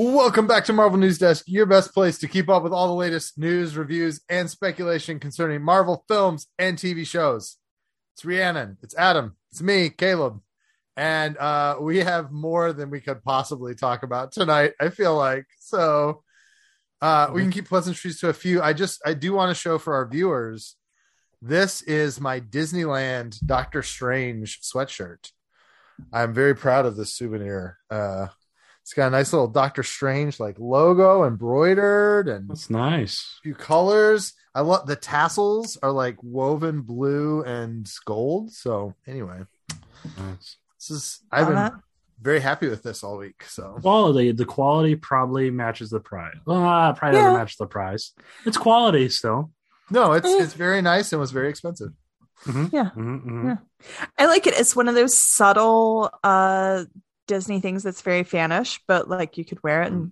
Welcome back to Marvel News Desk, your best place to keep up with all the latest news, reviews, and speculation concerning Marvel films and TV shows. It's Rhiannon, it's Adam, it's me, Caleb, and uh, we have more than we could possibly talk about tonight. I feel like so. Uh, we can keep pleasantries to a few. I just I do want to show for our viewers. This is my Disneyland Doctor Strange sweatshirt. I'm very proud of this souvenir. Uh, it's got a nice little Doctor Strange like logo embroidered and That's nice. a few colors. I love the tassels are like woven blue and gold. So anyway, nice. this is I've Uh-huh. been very happy with this all week. So Quality, the quality probably matches the price. Well, uh, probably Yeah. doesn't match the price. It's quality still. no, it's Eh. it's very nice and was very expensive. Mhm, Yeah. mhm, mhm. Yeah. I like it. It's one of those subtle uh Disney things that's very fanish, but like you could wear it and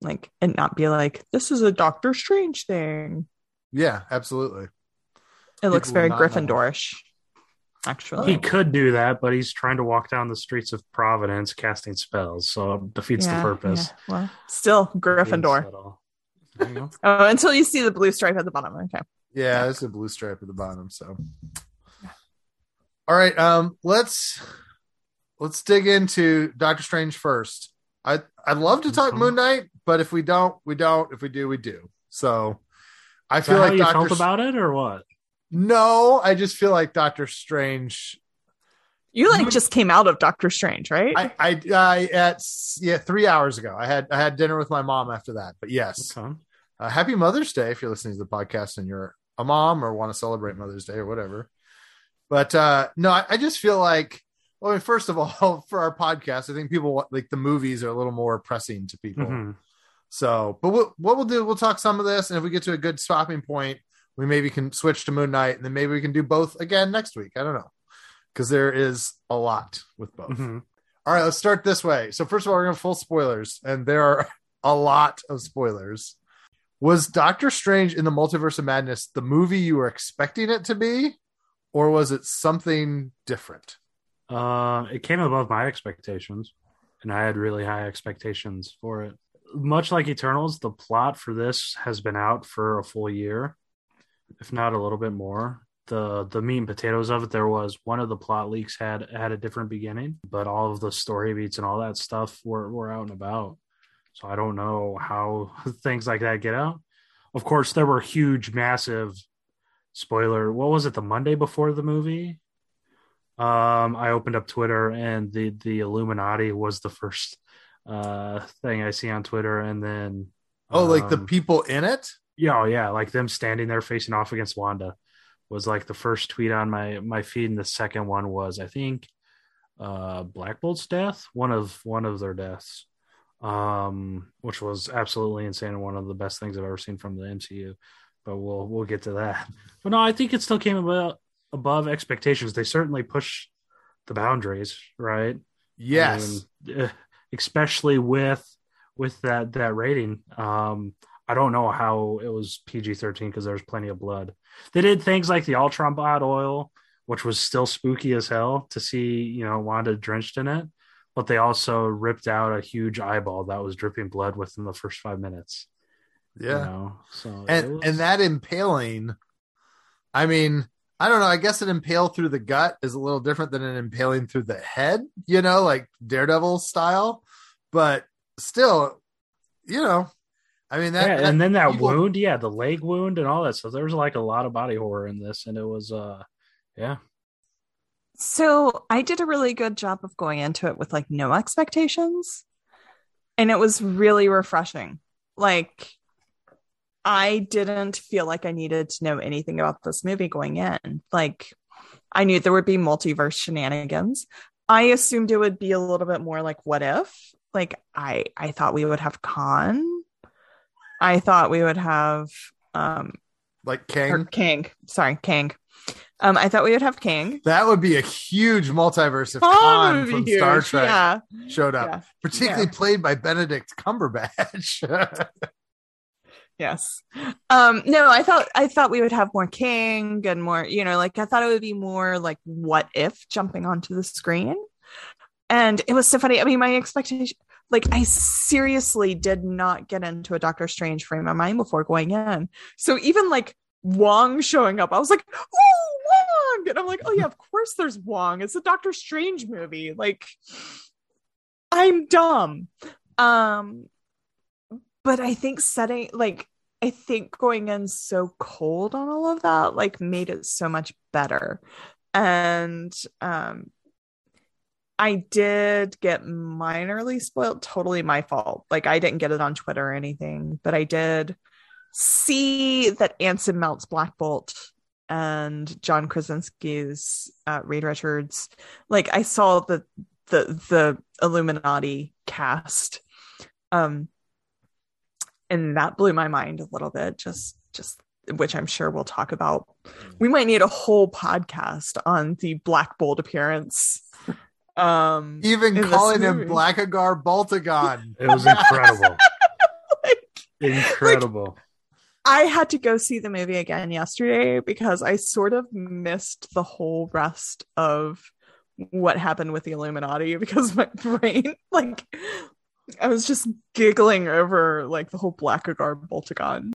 like and not be like, this is a Doctor Strange thing. Yeah, absolutely. It looks very will know. Gryffindorish, actually. He could do that, but he's trying to walk down the streets of Providence casting spells, so it defeats Yeah, the purpose. yeah. Well, still Gryffindor. Subtle. There you go. Oh, until you see the blue stripe at the bottom. Okay. Yeah, there's a blue stripe at the bottom. So, all right, um, let's let's dig into Doctor Strange first. I I'd love to talk Mhm. Moon Knight, but if we don't, we don't. If we do, we do. So, I feel like you Doctor. felt about it, or what? no, I just feel like Doctor Strange. You like just came out of Doctor Strange, right? I I, I at yeah three hours ago. I had I had dinner with my mom after that. But yes, Okay. uh, happy Mother's Day if you're listening to the podcast and you're a mom or want to celebrate Mother's Day or whatever. But uh, no, I, I just feel like, well, I mean, first of all, for our podcast, I think people want, like the movies are a little more pressing to people. Mhm. So, but what, what we'll do, we'll talk some of this, and if we get to a good stopping point, we maybe can switch to Moon Knight, and then maybe we can do both again next week. I don't know, because there is a lot with both. Mhm. All right, let's start this way. So first of all, we're going to full spoilers, and there are a lot of spoilers. Was Doctor Strange in the Multiverse of Madness the movie you were expecting it to be, or was it something different? Uh, it came above my expectations, and I had really high expectations for it. Much like Eternals, the plot for this has been out for a full year, if not a little bit more. the The meat and potatoes of it, there was one of the plot leaks had had a different beginning, but all of the story beats and all that stuff were were out and about. So I don't know how things like that get out. Of course, there were huge, massive spoiler. What was it? The Monday before the movie? Um i opened up twitter and the the illuminati was the first uh thing i see on twitter and then Oh, like the um, people in it? yeah oh, yeah like them standing there facing off against wanda was like the first tweet on my my feed and the second one was i think uh black bolt's death? One of one of their deaths. Um which was absolutely insane and one of the best things i've ever seen from the mcu but we'll we'll get to that. But no i think it still came about above expectations they certainly push the boundaries right Yes. I mean, eh, especially with with that that rating. Um, I don't know how it was PG thirteen because there's plenty of blood. They did things like the Ultron bot oil, which was still spooky as hell to see, you know, Wanda drenched in it. But they also ripped out a huge eyeball that was dripping blood within the first five minutes. you yeah. know? So and was- and that impaling i mean i don't know i guess an impale through the gut is a little different than an impaling through the head you know like daredevil style but still you know i mean that, yeah, that and then that evil- wound, yeah, the leg wound and all that. So there was like a lot of body horror in this, and it was, uh, yeah, So I did a really good job of going into it with like no expectations. And it was really refreshing. Like I didn't feel like I needed to know anything about this movie going in. Like I knew there would be multiverse shenanigans. I assumed it would be a little bit more like what if? Like I I thought we would have Khan. I thought we would have um like Kang. Kang. Sorry, Kang. Um I thought we would have Kang. That would be a huge multiverse if Khan Khan would be from Star. Trek Yeah. showed up, Yeah. particularly Yeah. played by Benedict Cumberbatch. Yes. Um, no, I thought I thought we would have more King and more, you know, like I thought it would be more like what if jumping onto the screen. And it was so funny. I mean, my expectation like I seriously did not get into a Doctor Strange frame of mind before going in. So even like Wong showing up, I was like, "Oh, Wong!" And I'm like, "Oh yeah, of course there's Wong. It's a Doctor Strange movie." Like, I'm dumb. Um, but I think setting like I think going in so cold on all of that like made it so much better. And um I did get minorly spoiled, totally my fault. Like I didn't get it on Twitter or anything, but I did see that Anson Mounts Black Bolt and John Krasinski's uh, Reed Richards. Like I saw the the the Illuminati cast. Um and that blew my mind a little bit just just which i'm sure we'll talk about we might need a whole podcast on the black bolt appearance um Even in this calling him movie. Blackagar Boltagon. It was incredible. Like, incredible. i had to go see the movie again yesterday because i sort of missed the whole rest of what happened with the illuminati because my brain like i was just giggling over like the whole blackagar boltagon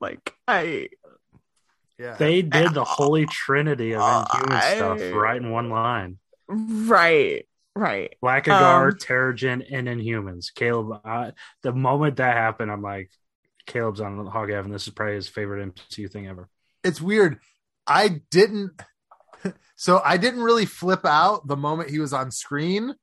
like i Yeah. they did the holy trinity of inhuman I- stuff right in one line. right right Blackagar, Um, Terrigen, and Inhumans. Caleb, I, the moment that happened, I'm like, Caleb's on Hog Heaven. This is probably his favorite MCU thing ever. it's weird. I didn't so I didn't really flip out the moment he was on screen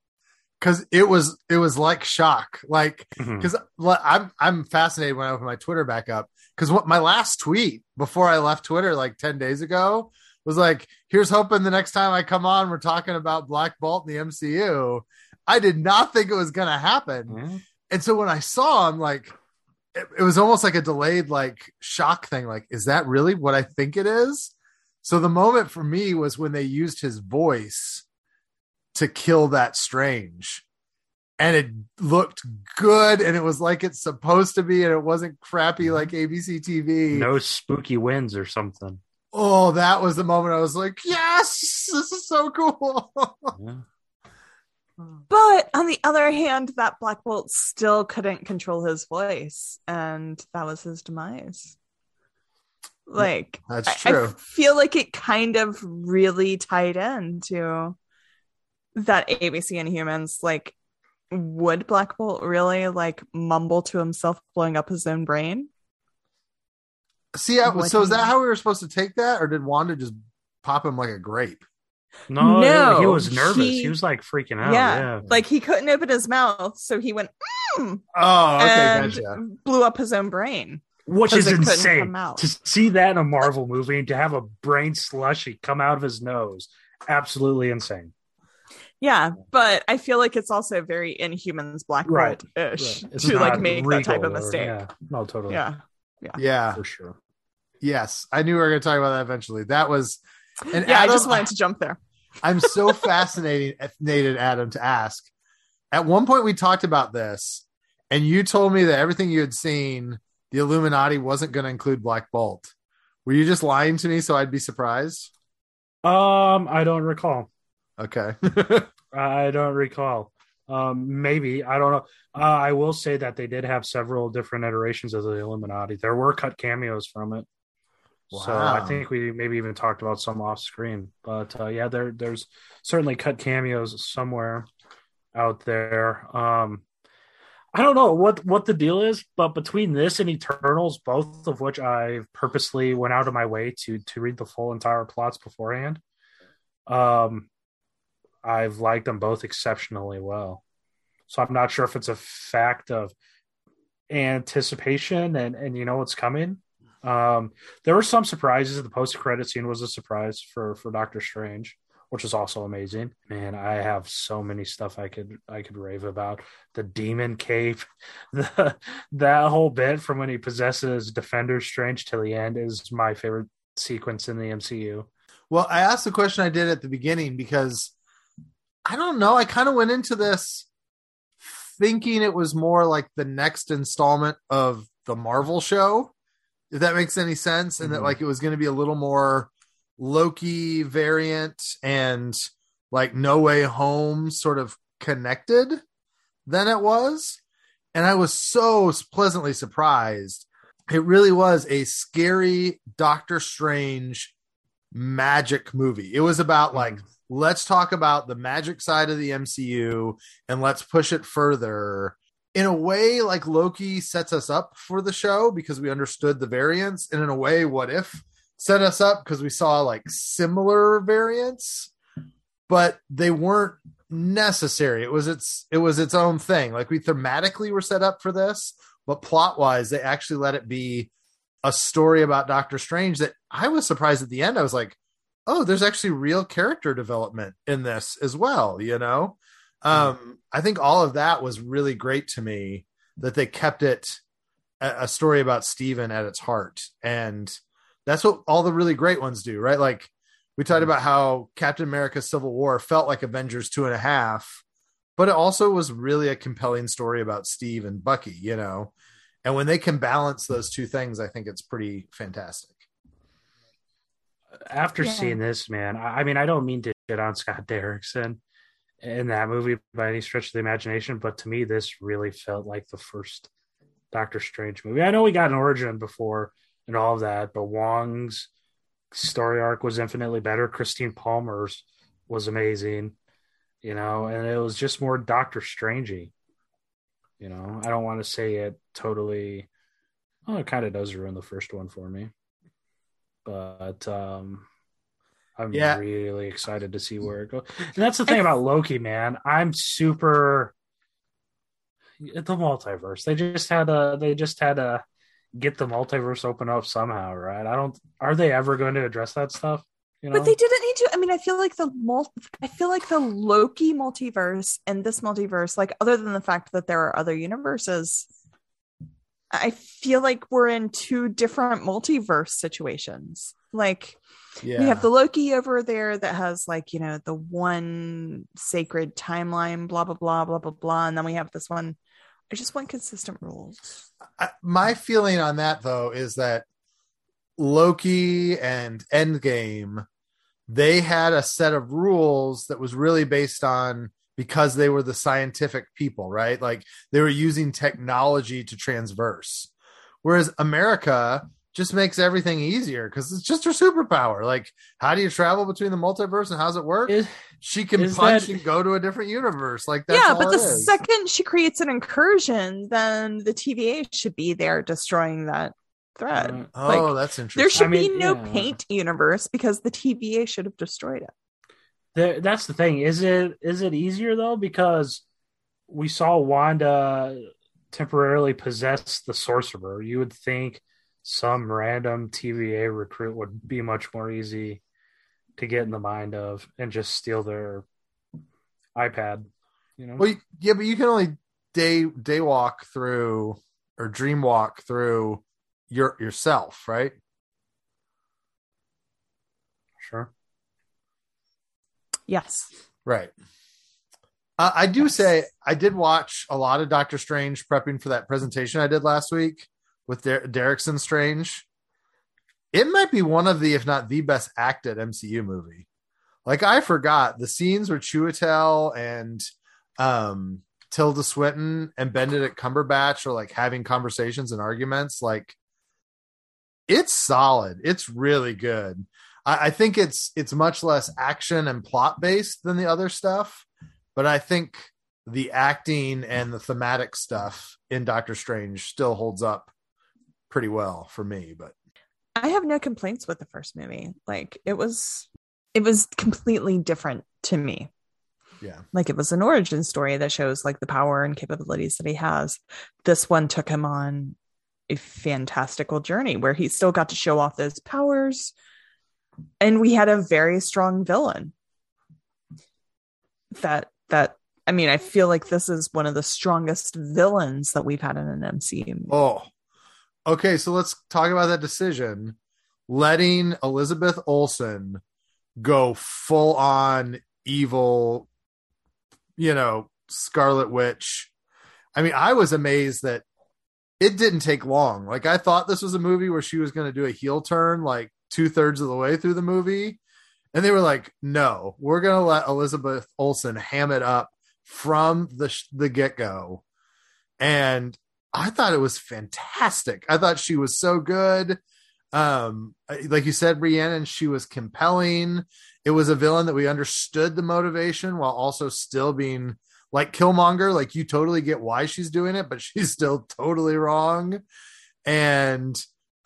because it was it was like shock. Like mm-hmm. because I'm I'm fascinated when I open my Twitter back up because what my last tweet before I left Twitter like 10 days ago was like, here's hoping the next time I come on, we're talking about Black Bolt in the MCU. I did not think it was gonna happen. Yeah. And so when I saw him, like it, it was almost like a delayed like shock thing. Like, is that really what I think it is? So the moment for me was when they used his voice to kill that strange. And it looked good and it was like it's supposed to be, and it wasn't crappy mm-hmm. like ABC TV. No spooky winds or something. Oh, that was the moment I was like, yes, this is so cool. Yeah. but on the other hand that black bolt still couldn't control his voice and that was his demise like That's I, I true. feel like it kind of really tied into that abc Inhumans like would black bolt really like mumble to himself blowing up his own brain See, I, so is that how we were supposed to take that, or did Wanda just pop him like a grape? No, No, he was nervous. He, he- was like freaking out. yeah. Yeah. like he couldn't open his mouth so he went mm, Oh, okay, and gotcha. blew up his own brain Which 'Cause is insane. To see that in a Marvel movie and to have a brain slushy come out of his nose. Absolutely insane. Yeah, but I feel like it's also very Inhumans Black right ish It's to like make that type of or- mistake. yeah. No, totally. yeah. Yeah, Yeah. For sure. yes, I knew we were going to talk about that eventually. That was, and Yeah, I just wanted to jump there. I'm so fascinated, fascinated, Adam, to ask. At one point, we talked about this, and you told me that everything you had seen, the Illuminati wasn't going to include Black Bolt. Were you just lying to me so I'd be surprised? Um, I don't recall. Okay. I don't recall. Um, maybe I don't know. Uh, I will say that they did have several different iterations of the Illuminati. There were cut cameos from it, so I think we maybe even talked about some off screen. But uh, yeah, there there's certainly cut cameos somewhere out there. Um, I don't know what what the deal is, but between this and Eternals, both of which I purposely went out of my way to to read the full entire plots beforehand. Um, I've liked them both exceptionally well. So I'm not sure if it's a fact of anticipation and and you know what's coming. Um, there were some surprises. The post credit scene was a surprise for for Doctor Strange, which is also amazing. Man, I have so many stuff I could I could rave about. The demon cape, the that whole bit from when he possesses Defender Strange till the end is my favorite sequence in the MCU. Well, I asked the question I did at the beginning because I don't know. I kind of went into this thinking it was more like the next installment of the Marvel show, if that makes any sense, and that Mhm. like it was going to be a little more Loki variant and like No Way Home sort of connected. than it was. And I was so pleasantly surprised. It really was a scary Doctor Strange magic movie. It was about like, let's talk about the magic side of the MCU and let's push it further. In a way, like Loki sets us up for the show because we understood the variants. And in a way, what if set us up because we saw like similar variants, but they weren't necessary. It was its it was its own thing. Like we thematically were set up for this, but plot wise, they actually let it be a story about Doctor Strange that I was surprised at the end. I was like, oh, there's actually real character development in this as well, you know? Um, I think all of that was really great to me that they kept it a, a story about Stephen at its heart. And that's what all the really great ones do, right? Like we talked about how Captain America Civil War felt like Avengers two and a half, but it also was really a compelling story about Steve and Bucky, you know? And when they can balance those two things, I think it's pretty fantastic. After Yeah. seeing this, man, I, I mean, I don't mean to shit on Scott Derrickson in that movie by any stretch of the imagination, but to me, this really felt like the first Doctor Strange movie. I know we got an origin before and all of that, but Wong's story arc was infinitely better. Christine Palmer's was amazing, you know, and it was just more Doctor Strangey. You know, I don't want to say it totally. Well, it kind of does ruin the first one for me, but um, I'm Yeah. really excited to see where it goes. And that's the thing about Loki, man. I'm super the multiverse. They just had a. They just had a get the multiverse open up somehow, right? I don't. Are they ever going to address that stuff? You know, But they didn't need to. I mean, I feel like the mul- I feel like the Loki multiverse and this multiverse, like other than the fact that there are other universes, I feel like we're in two different multiverse situations. Like Yeah. we have the Loki over there that has like, you know, the one sacred timeline, blah blah blah, blah blah blah. And then we have this one. I just want consistent rules. I, my feeling on that though is that Loki and Endgame, they had a set of rules that was really based on because they were the scientific people, right? Like they were using technology to transverse. Whereas America just makes everything easier because it's just her superpower. Like, how do you travel between the multiverse and how's it work? Is- she can punch that- and go to a different universe. Like, that's yeah, all but the it is. second she creates an incursion, then the TVA should be there destroying that thread. Uh, oh, that's interesting. There should I mean, be no yeah. paint universe because the TVA should have destroyed it. That's the thing. Is it is it easier though because we saw Wanda temporarily possess the sorcerer? You would think some random TVA recruit would be much more easy to get in the mind of and just steal their iPad. You know, Well, yeah, but you can only day day walk through or dream walk through your yourself, right? sure. Yes. Right. Uh, I do Yes. say I did watch a lot of Doctor Strange prepping for that presentation I did last week with Der- Derrickson Strange. It might be one of the, if not the best acted MCU movie. Like I forgot the scenes where Chiwetel and um, Tilda Swinton and Benedict Cumberbatch are like having conversations and arguments. Like it's solid. It's really good. I, I think it's it's much less action and plot based than the other stuff, but I think the acting and the thematic stuff in Doctor Strange still holds up pretty well for me. But I have no complaints with the first movie. Like it was it was completely different to me. yeah, Like it was an origin story that shows like the power and capabilities that he has. This one took him on a fantastical journey where he still got to show off those powers. And we had a very strong villain. That that I mean, I feel like this is one of the strongest villains that we've had in an MCU. Oh, okay. So let's talk about that decision. Letting Elizabeth Olsen go full on evil, you know, Scarlet Witch. I mean, I was amazed that it didn't take long. Like, I thought this was a movie where she was going to do a heel turn like two thirds of the way through the movie. And they were like, no, we're going to let Elizabeth Olsen ham it up from the sh- the get go, and I thought it was fantastic. I thought she was so good. Um, like you said, Rhiannon, she was compelling. It was a villain that we understood the motivation while also still being like Killmonger. Like you totally get why she's doing it, but she's still totally wrong. And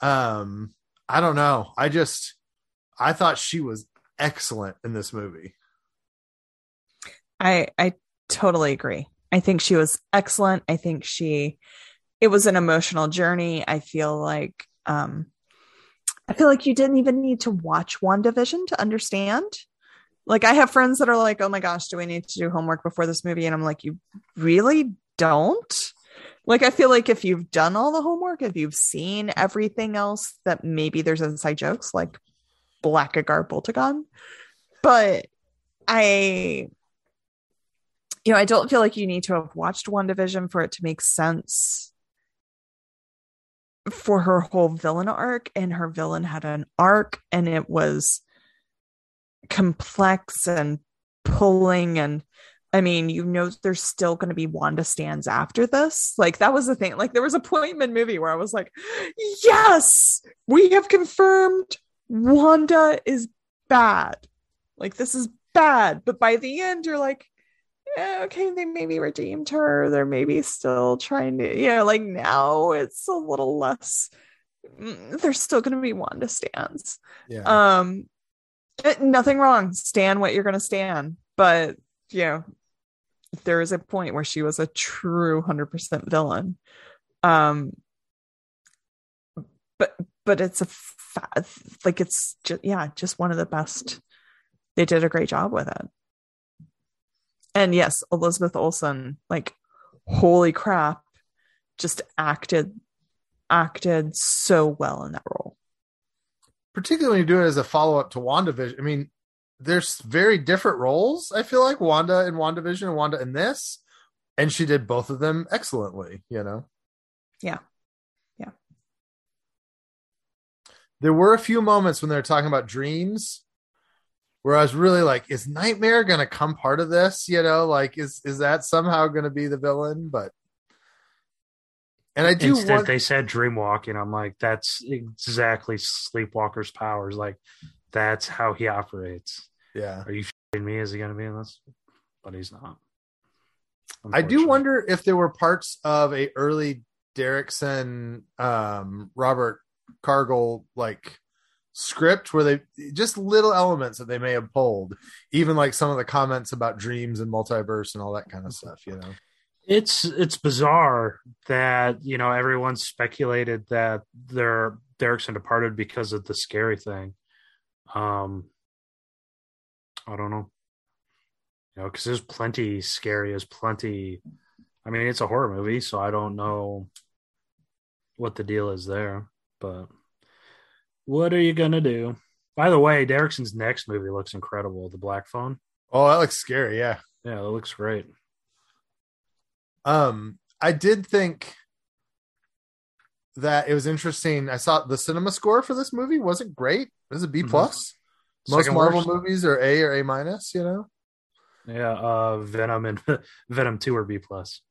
um, I don't know. I just I thought she was excellent in this movie. I I totally agree. I think she was excellent. I think she it was an emotional journey. I feel like um I feel like you didn't even need to watch WandaVision to understand. Like I have friends that are like, "Oh my gosh, do we need to do homework before this movie?" And I'm like, "You really don't?" Like I feel like if you've done all the homework, if you've seen everything else, that maybe there's inside jokes like Black Blackagar Boltagon. But I you know, I don't feel like you need to have watched WandaVision for it to make sense for her whole villain arc. And her villain had an arc and it was complex and pulling and I mean, you know, there's still going to be Wanda stands after this. Like, that was the thing. Like, there was a point in the movie where I was like, yes, we have confirmed Wanda is bad. Like, this is bad. But by the end, you're like, yeah, okay, they maybe redeemed her. They're maybe still trying to, you know, like now it's a little less. Mm, there's still going to be Wanda stands. Yeah. Um, eh, nothing wrong. Stand what you're going to stand, but you know, there is a point where she was a true hundred percent villain. Um, but but it's a fa- like it's just yeah, just one of the best. They did a great job with it and yes, Elizabeth Olsen, like, holy crap, just acted acted so well in that role. Particularly when you do it as a follow up to WandaVision. I mean, there's very different roles. I feel like Wanda in WandaVision and Wanda in this, and she did both of them excellently. You know. Yeah. Yeah. There were a few moments when they were talking about dreams where I was really like, is Nightmare gonna come part of this? You know, like is is that somehow gonna be the villain? But and I do Instead, want they said dreamwalking. I'm like, that's exactly Sleepwalker's powers. Like, that's how he operates. Yeah. Are you shitting me? Is he going to be in this? But he's not. I do wonder if there were parts of a early Derrickson, um, Robert Cargill like script where they just little elements that they may have pulled, even like some of the comments about dreams and multiverse and all that kind of stuff. You know, it's it's bizarre that you know everyone speculated that their Derrickson departed because of the scary thing. Um, I don't know, you know, because there's plenty scary as plenty. I mean, it's a horror movie, so I don't know what the deal is there, but what are you gonna do? By the way, Derrickson's next movie looks incredible. The Black Phone. oh, that looks scary. Yeah. Yeah, it looks great. Um, I did think that it was interesting. I saw the cinema score for this movie wasn't great. It was a B Mhm. plus. Most Second Marvel worst. movies are A or A minus. You know. Yeah, uh, Venom and Venom Two are B plus.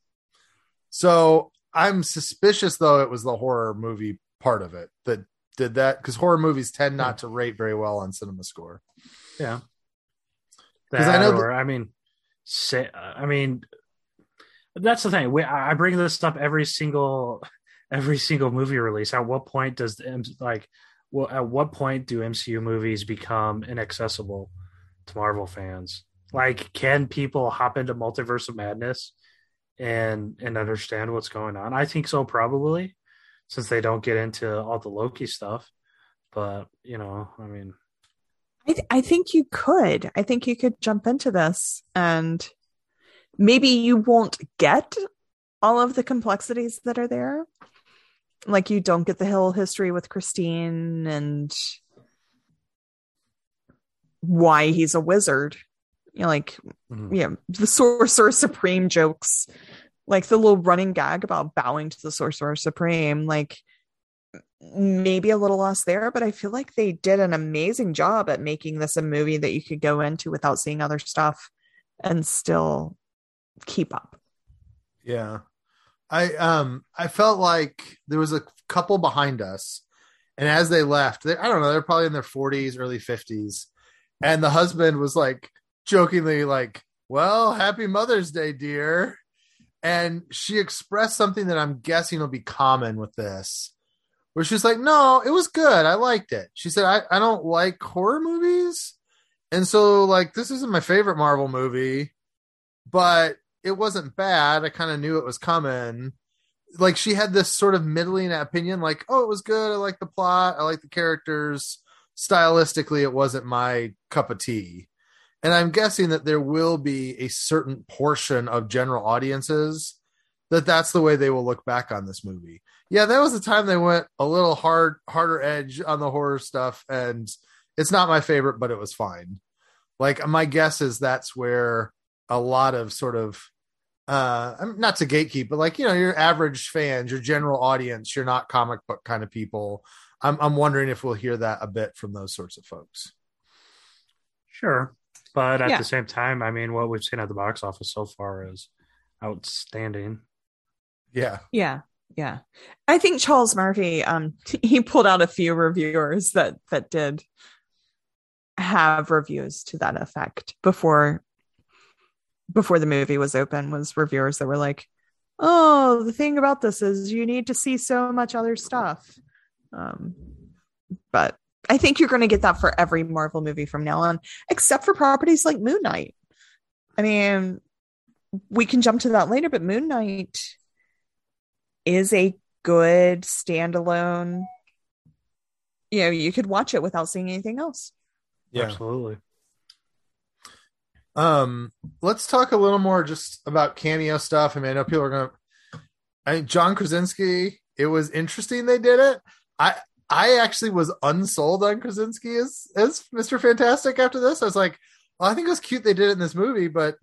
So I'm suspicious, though, it was the horror movie part of it that did that because horror movies tend not to rate very well on cinema score. Yeah, 'Cause I know or I mean, say, I mean, that's the thing. We, I bring this up every single every single movie release. At what point does the like, well, at what point do MCU movies become inaccessible to Marvel fans? Like, can people hop into Multiverse of Madness and and understand what's going on? I think so, probably, since they don't get into all the Loki stuff. But you know, I mean, I, th- I think you could. I think you could jump into this and maybe you won't get all of the complexities that are there. Like you don't get the whole history with Christine and why he's a wizard. You know, like mhm. yeah, the Sorcerer Supreme jokes, like the little running gag about bowing to the Sorcerer Supreme, like maybe a little lost there, but I feel like they did an amazing job at making this a movie that you could go into without seeing other stuff and still keep up. Yeah. I um I felt like there was a couple behind us, and as they left, they, I don't know, they're probably in their 40s, early 50s, and the husband was like jokingly like, "Well, happy Mother's Day, dear," and she expressed something that I'm guessing will be common with this, where she's like, "No, it was good, I liked it." She said, "I I don't like horror movies, and so like this isn't my favorite Marvel movie, but." It wasn't bad. I kind of knew it was coming. Like she had this sort of middling opinion like oh it was good. I like the plot. I like the characters. Stylistically it wasn't my cup of tea. And i'm guessing that there will be a certain portion of general audiences that that's the way they will look back on this movie. Yeah that was the time they went a little hard harder edge on the horror stuff and it's not my favorite but it was fine. Like my guess is that's where a lot of sort of uh I'm not to gatekeep but like you know your average fans your general audience you're not comic book kind of people i'm i'm wondering if we'll hear that a bit from those sorts of folks Sure. But at Yeah. the same time, I mean, what we've seen at the box office so far is outstanding. yeah Yeah. Yeah. I think Charles Murphy um he pulled out a few reviewers that that did have reviews to that effect before before the movie was open was reviewers that were like, "Oh, the thing about this is you need to see so much other stuff." Um but I think you're going to get that for every Marvel movie from now on except for properties like Moon Knight. I mean, we can jump to that later, but Moon Knight is a good standalone. You know, you could watch it without seeing anything else. Absolutely. Um let's talk a little more just about cameo stuff i mean i know people are gonna i mean john krasinski it was interesting they did it i i actually was unsold on krasinski as as mr fantastic after this i was like well, i think it was cute they did it in this movie but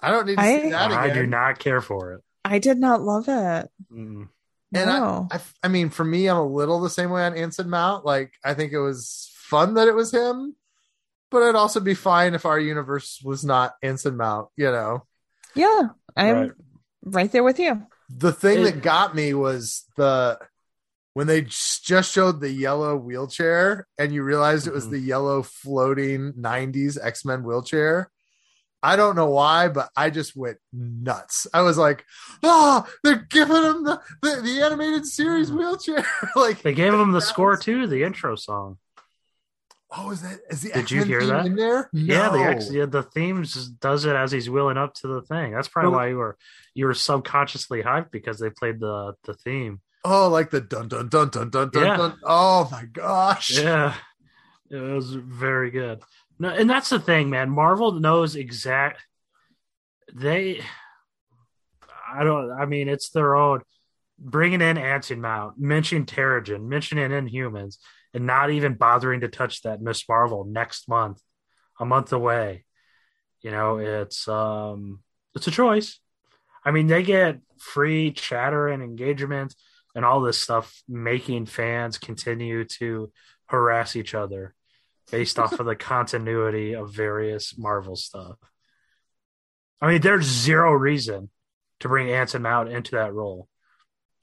i don't need to see I- that I do not care for it. I did not love it. Mm. And I- I, I mean, for me, I'm a little the same way on Anson Mount. Like, I think it was fun that it was him, but I'd also be fine if our universe was not Anson Mount. You know, yeah, I'm Right. right. there with you. the thing It- that got me was the when they just showed the yellow wheelchair and you realized it was Mhm. the yellow floating 90s X Men wheelchair. I don't know why, but I just went nuts. I was like, "Oh, they're giving him the the, the animated series Mhm. wheelchair!" like They gave him the score was- too, the intro song. Oh, is that is the Did you X-Men hear theme that? in there? Yeah, the No. X, yeah, the theme just does it as he's wheeling up to the thing. That's probably why you were you were subconsciously hyped because they played the the theme. Oh, like the dun dun dun dun dun dun Yeah. dun. Oh my gosh. Yeah, it was very good. No, and that's the thing, man. Marvel knows exact. They, I don't. I mean, it's their own. Bringing in Anson Mount, mentioning Terrigen, mentioning Inhumans, and not even bothering to touch that Miss Marvel next month, a month away. You know, it's um, it's a choice. I mean, they get free chatter and engagement and all this stuff, making fans continue to harass each other based off of the continuity of various Marvel stuff. I mean, there's zero reason to bring Anson Mount into that role.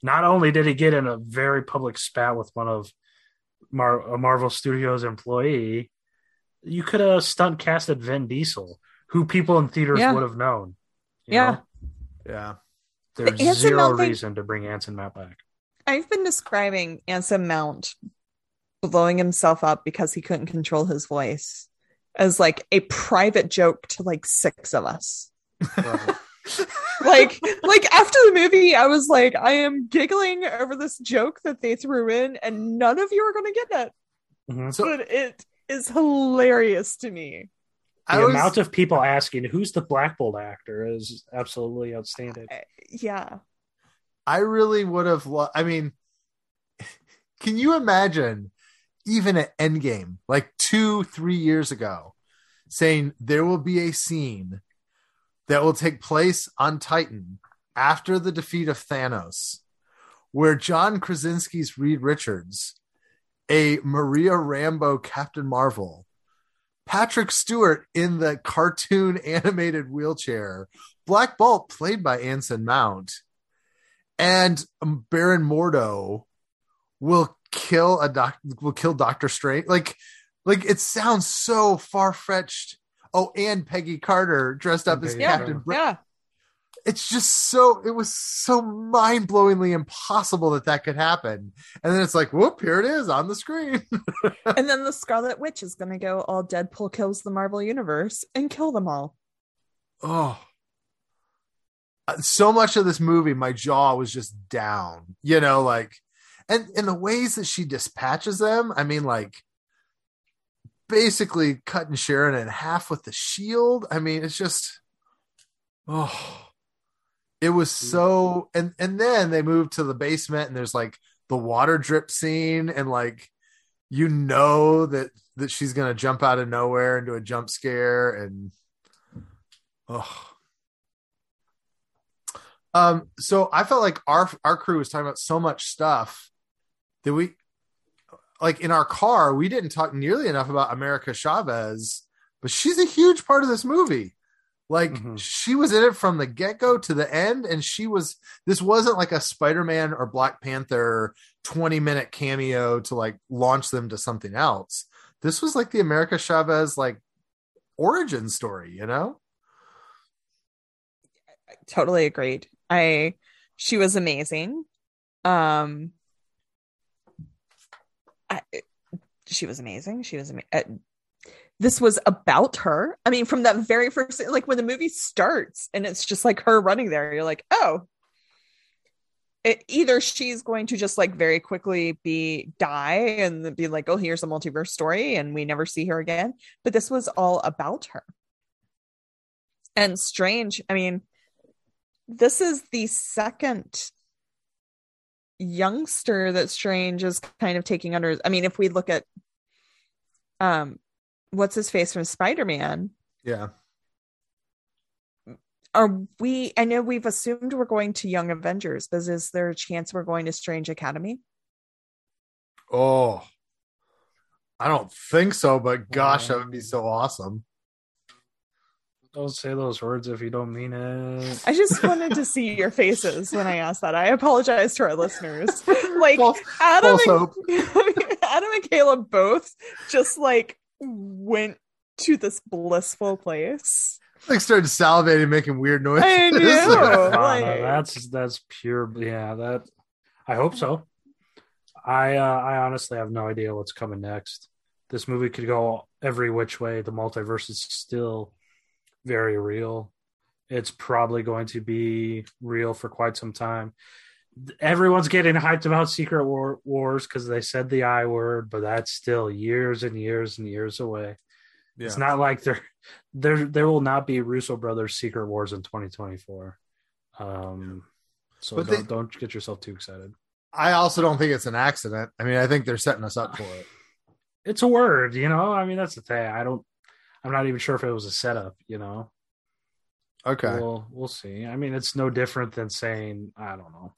Not only did he get in a very public spat with one of Mar- a Marvel Studios employee, you could have stunt casted Vin Diesel, who people in theaters Yeah. would have known. you Yeah. know? Yeah. There's Anson zero Mount thing- reason to bring Anson Mount back. I've been describing Anson Mount blowing himself up because he couldn't control his voice as like a private joke to like six of us. Right. Like like after the movie i was like i am giggling over this joke that they threw in and none of you are going to get it Mhm. So but it is hilarious to me The I was amount of people asking who's the Black Bolt actor is absolutely outstanding. yeah I really would have lo- I mean can you imagine even at Endgame like 2 3 years ago saying there will be a scene that will take place on Titan after the defeat of Thanos where John Krasinski's Reed Richards a Maria Rambeau Captain Marvel Patrick Stewart in the cartoon animated wheelchair Black Bolt, played by Anson Mount, and Baron Mordo will kill a doc will kill Doctor Strange. Like, like it sounds so far fetched. Oh, and Peggy Carter dressed up as Peggy Captain Carter. Britain. Yeah. It's just so it was so mind blowingly impossible that that could happen. And then it's like, whoop, here it is on the screen. and then the Scarlet Witch is going to go all Deadpool kills the Marvel Universe and kill them all. oh Uh, so much of this movie my jaw was just down you know like and in the ways that she dispatches them i mean like basically cutting sharon in half with the shield. I mean it's just oh it was so and and then they moved to the basement and there's like the water drip scene and like you know that that she's gonna jump out of nowhere into a jump scare and oh. Um so i felt like our our crew was talking about so much stuff that we like in our car we didn't talk nearly enough about america chavez but she's a huge part of this movie like Mhm. she was in it from the get-go to the end and she was this wasn't like a spider-man or black panther 20 minute cameo to like launch them to something else this was like the america chavez like origin story you know Totally agreed. I she was amazing. Um I, she was amazing. She was amazing. Uh, this was about her. I mean, from that very first, like when the movie starts and it's just like her running there, you're like, oh, it, either she's going to just like very quickly be die and be like, oh, here's a multiverse story, and we never see her again. But this was all about her. And strange. I mean, this is the second youngster that Strange is kind of taking under. I mean, if we look at um what's his face from Spider-Man, yeah are we I know we've assumed we're going to Young Avengers, but is there a chance we're going to Strange Academy? oh i don't think so but gosh that would be so awesome Don't say those words if you don't mean it. I just wanted to see your faces when I asked that. I apologize to our listeners. Like False- Adam false and, Adam and Caleb both just like went to this blissful place. like started salivating making weird noises I know. No, that's that's pure. Yeah, that. I hope so. I uh, I honestly have no idea what's coming next. This movie could go every which way. The multiverse is still very real. It's probably going to be real for quite some time. Everyone's getting hyped about Secret War- Wars because they said the I word, but that's still years and years and years away. yeah. It's not like there, there, there will not be Russo brothers Secret Wars in 2024. Um, so But don't, they- don't get yourself too excited. i also don't think it's an accident i mean i think they're setting us up for it It's a word, you know. I mean, that's the thing. I don't. I'm not even sure if it was a setup. You know. okay We'll we'll see. I mean, it's no different than saying I don't know.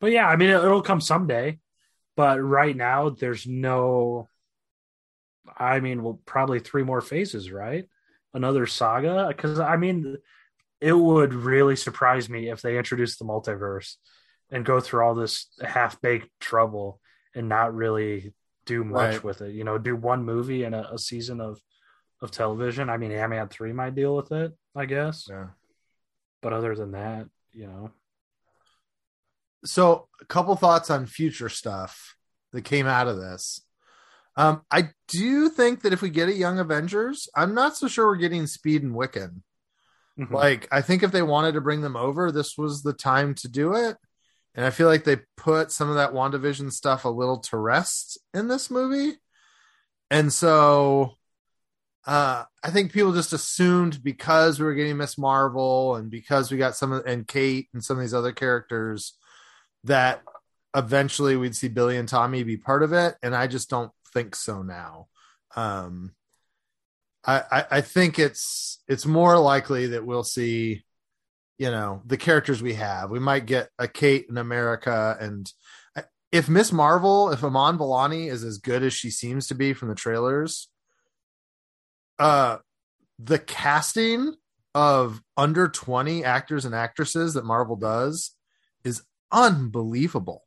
But yeah, I mean, it, it'll come someday. But right now, there's no. I mean, well, probably three more phases, right? Another saga, because I mean, it would really surprise me if they introduce the multiverse and go through all this half baked trouble and not really do much Right. with it. You know, do one movie and a, a season of of television. I mean, Ant Man three might deal with it, I guess. yeah But other than that, you know, so a couple thoughts on future stuff that came out of this um i do think that if we get a young avengers i'm not so sure we're getting speed and wiccan Mhm. like i think if they wanted to bring them over this was the time to do it and i feel like they put some of that wandavision stuff a little to rest in this movie and so uh i think people just assumed because we were getting miss marvel and because we got some of and kate and some of these other characters that eventually we'd see billy and tommy be part of it and i just don't think so now um I, I I think it's it's more likely that we'll see, you know, the characters we have. We might get a Kate in America, and if Miss Marvel, if Iman Vellani is as good as she seems to be from the trailers, uh, the casting of under 20 actors and actresses that Marvel does is unbelievable.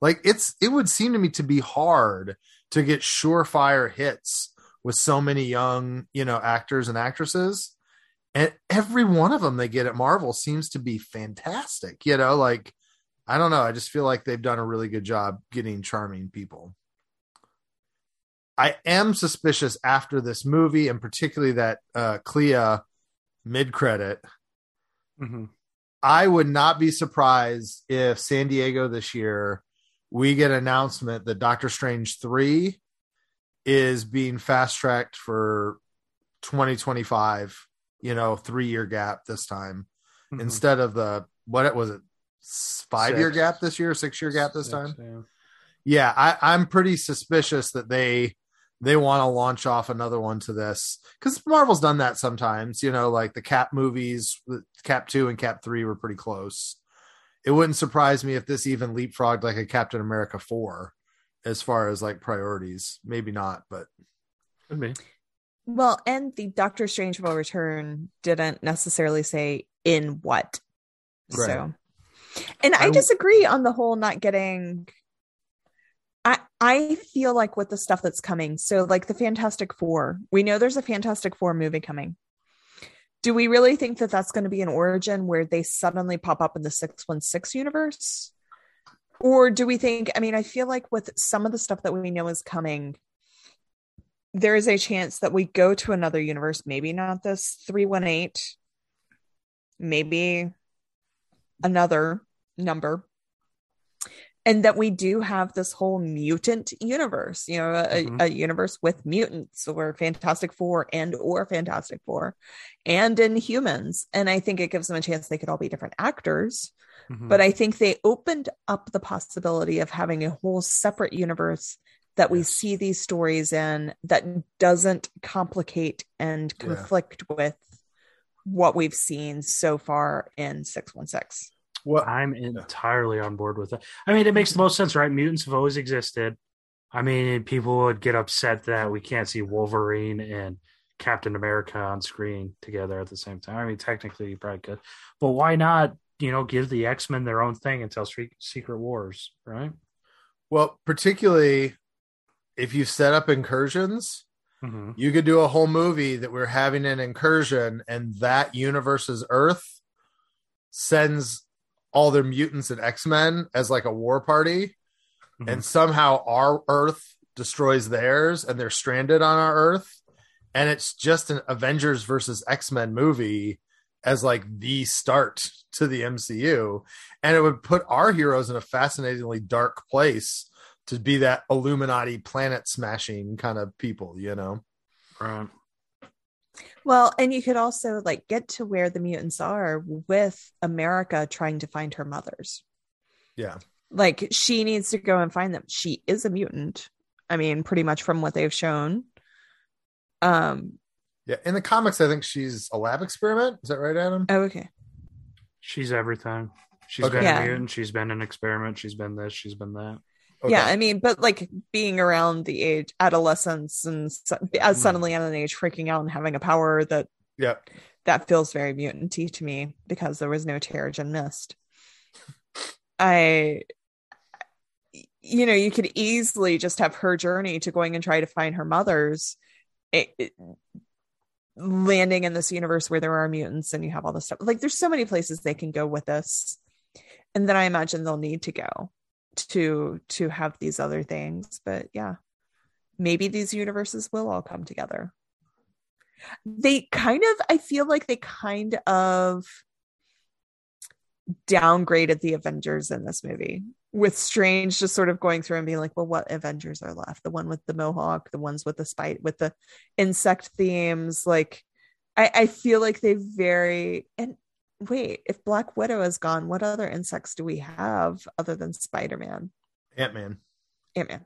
Like it's it would seem to me to be hard to get surefire hits with so many young, you know, actors and actresses. And every one of them they get at Marvel seems to be fantastic. You know, like I don't know, I just feel like they've done a really good job getting charming people. I am suspicious after this movie, and particularly that uh, Clea mid credit. Mm-hmm. I would not be surprised if San Diego this year we get an announcement that Doctor Strange 3 is being fast tracked for 2025, you know, three year gap this time Mhm. instead of the what was it five year gap this year, six year gap this Six, time? yeah. yeah I, i'm pretty suspicious that they they want to launch off another one to this because marvel's done that sometimes you know like the cap movies the cap 2 and cap 3 were pretty close it wouldn't surprise me if this even leapfrogged like a captain america 4 as far as like priorities maybe not but Could be. Well, and the Doctor Strange will return didn't necessarily say in what. Right. So, and I I- disagree on the whole not getting. I feel like with the stuff that's coming, so like the Fantastic Four, we know there's a Fantastic Four movie coming. Do we really think that that's going to be an origin where they suddenly pop up in the 616 universe? Or do we think, I mean, I feel like with some of the stuff that we know is coming, there is a chance that we go to another universe, maybe not this 318, maybe another number. And that we do have this whole mutant universe, you know, a, Mhm. a universe with mutants or Fantastic Four and or Fantastic Four and Inhumans. And I think it gives them a chance they could all be different actors. Mhm. But I think they opened up the possibility of having a whole separate universe that we see these stories in that doesn't complicate and Yeah. conflict with what we've seen so far in 616. What I'm entirely on board with that. I mean, it makes the most sense, right? Mutants have always existed. I mean, people would get upset that we can't see Wolverine and Captain America on screen together at the same time. I mean, technically, you probably could, but why not? You know, give the X Men their own thing until Secret Wars, right? well particularly if you set up incursions Mm-hmm. you could do a whole movie that we're having an incursion and that universe's earth sends all their mutants and x-men as like a war party Mhm. and somehow our earth destroys theirs and they're stranded on our earth and it's just an avengers versus x-men movie as like the start to the mcu and it would put our heroes in a fascinatingly dark place to be that illuminati planet smashing kind of people you know Right. Well, and you could also like get to where the mutants are with America trying to find her mothers. yeah Like she needs to go and find them. She is a mutant. I mean, pretty much from what they've shown. Um, yeah in the comics i think she's a lab experiment is that right adam oh, okay. She's everything. She's Okay. been Yeah. a mutant. She's been an experiment. She's been this. She's been that. Okay. Yeah, I mean, but like being around the age adolescence and as mm-hmm. suddenly at an age freaking out and having a power that yeah that feels very mutanty to me because there was no Terrigen Mist. I, you know, you could easily just have her journey to going and try to find her mother's, it, it- landing in this universe where there are mutants and you have all this stuff. Like, there's so many places they can go with this, and then I imagine they'll need to go to to have these other things. But yeah, maybe these universes will all come together they kind of i feel like they kind of downgraded the avengers in this movie with strange just sort of going through and being like well what avengers are left the one with the mohawk the ones with the spite with the insect themes like i i feel like they very and wait if black widow is gone what other insects do we have other than spider-man? Ant-man. Ant-man.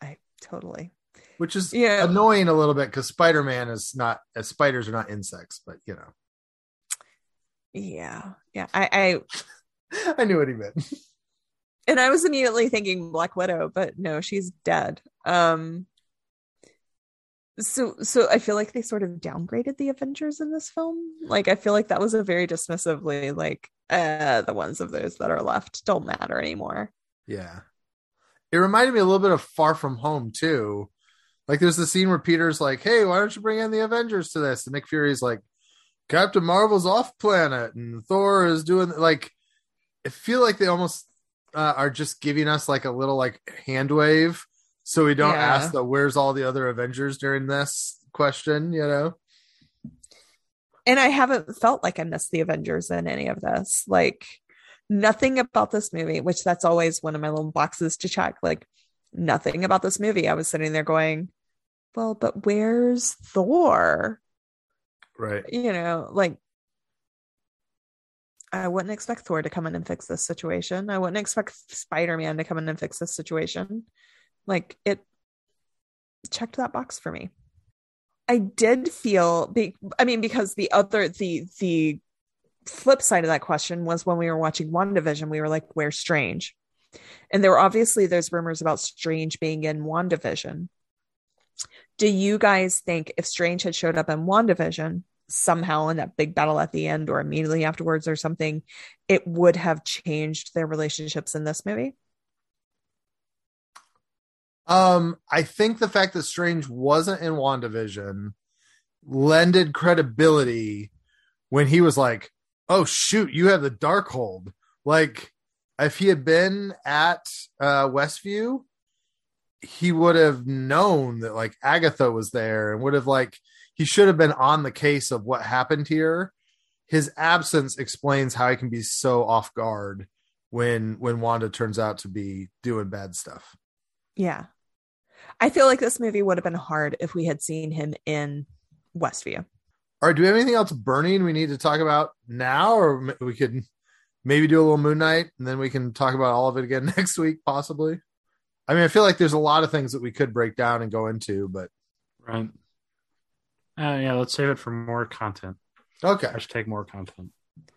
I totally. Which is Yeah. annoying a little bit because spider-man is not as spiders are not insects but you know. Yeah. Yeah. I i i knew what he meant. And I was immediately thinking Black Widow, but no, she's dead. Um so so I feel like they sort of downgraded the Avengers in this film. Like I feel like that was a very dismissively like uh the ones of those that are left don't matter anymore. Yeah. It reminded me a little bit of Far From Home too. Like there's the scene where Peter's like, "Hey, why don't you bring in the Avengers to this?" And Nick Fury's like, "Captain Marvel's off planet, and Thor is doing like." I feel like they almost uh, are just giving us like a little like hand wave, so we don't Yeah. ask the "Where's all the other Avengers?" during this question. You know? And I haven't felt like I missed the Avengers in any of this. Like nothing about this movie, which that's always one of my little boxes to check. Like nothing about this movie. I was sitting there going, "Well, but where's Thor?" Right. you know, like I wouldn't expect Thor to come in and fix this situation. I wouldn't expect Spider Man to come in and fix this situation. Like it checked that box for me. I did feel, be, I mean, because the other the the flip side of that question was when we were watching WandaVision, we were like, "Where's Strange?" And there were obviously there's rumors about Strange being in WandaVision. Do you guys think if Strange had showed up in WandaVision somehow in that big battle at the end or immediately afterwards or something, it would have changed their relationships in this movie? Um, I think the fact that Strange wasn't in WandaVision lended credibility when he was like, "Oh shoot, you have the Darkhold." Like, if he had been at uh, Westview, he would have known that like Agatha was there and would have like he should have been on the case of what happened here. His absence explains how he can be so off guard when when Wanda turns out to be doing bad stuff. Yeah. I feel like this movie would have been hard if we had seen him in Westview. All right, do we have anything else burning we need to talk about now, or we could maybe do a little Moon Knight and then we can talk about all of it again next week, possibly? I mean, I feel like there's a lot of things that we could break down and go into, but Right. Uh, yeah, let's save it for more content. okay. Hashtag more content.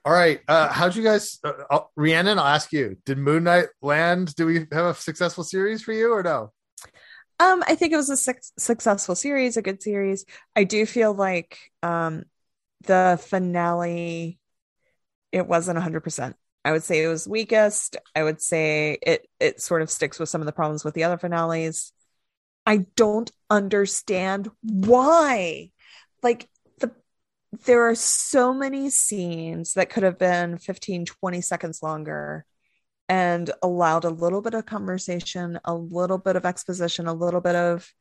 All right. Uh, how'd you guys, uh, uh, Rhiannon? I'll ask you. Did Moon Knight land? Do we have a successful series for you, or no? Um, I think it was a suc successful series, a good series. I do feel like um the finale it wasn't 100%. I would say it was weakest. I would say it it sort of sticks with some of the problems with the other finales. I don't understand why. Like the there are so many scenes that could have been 15 20 seconds longer and allowed a little bit of conversation, a little bit of exposition, a little bit of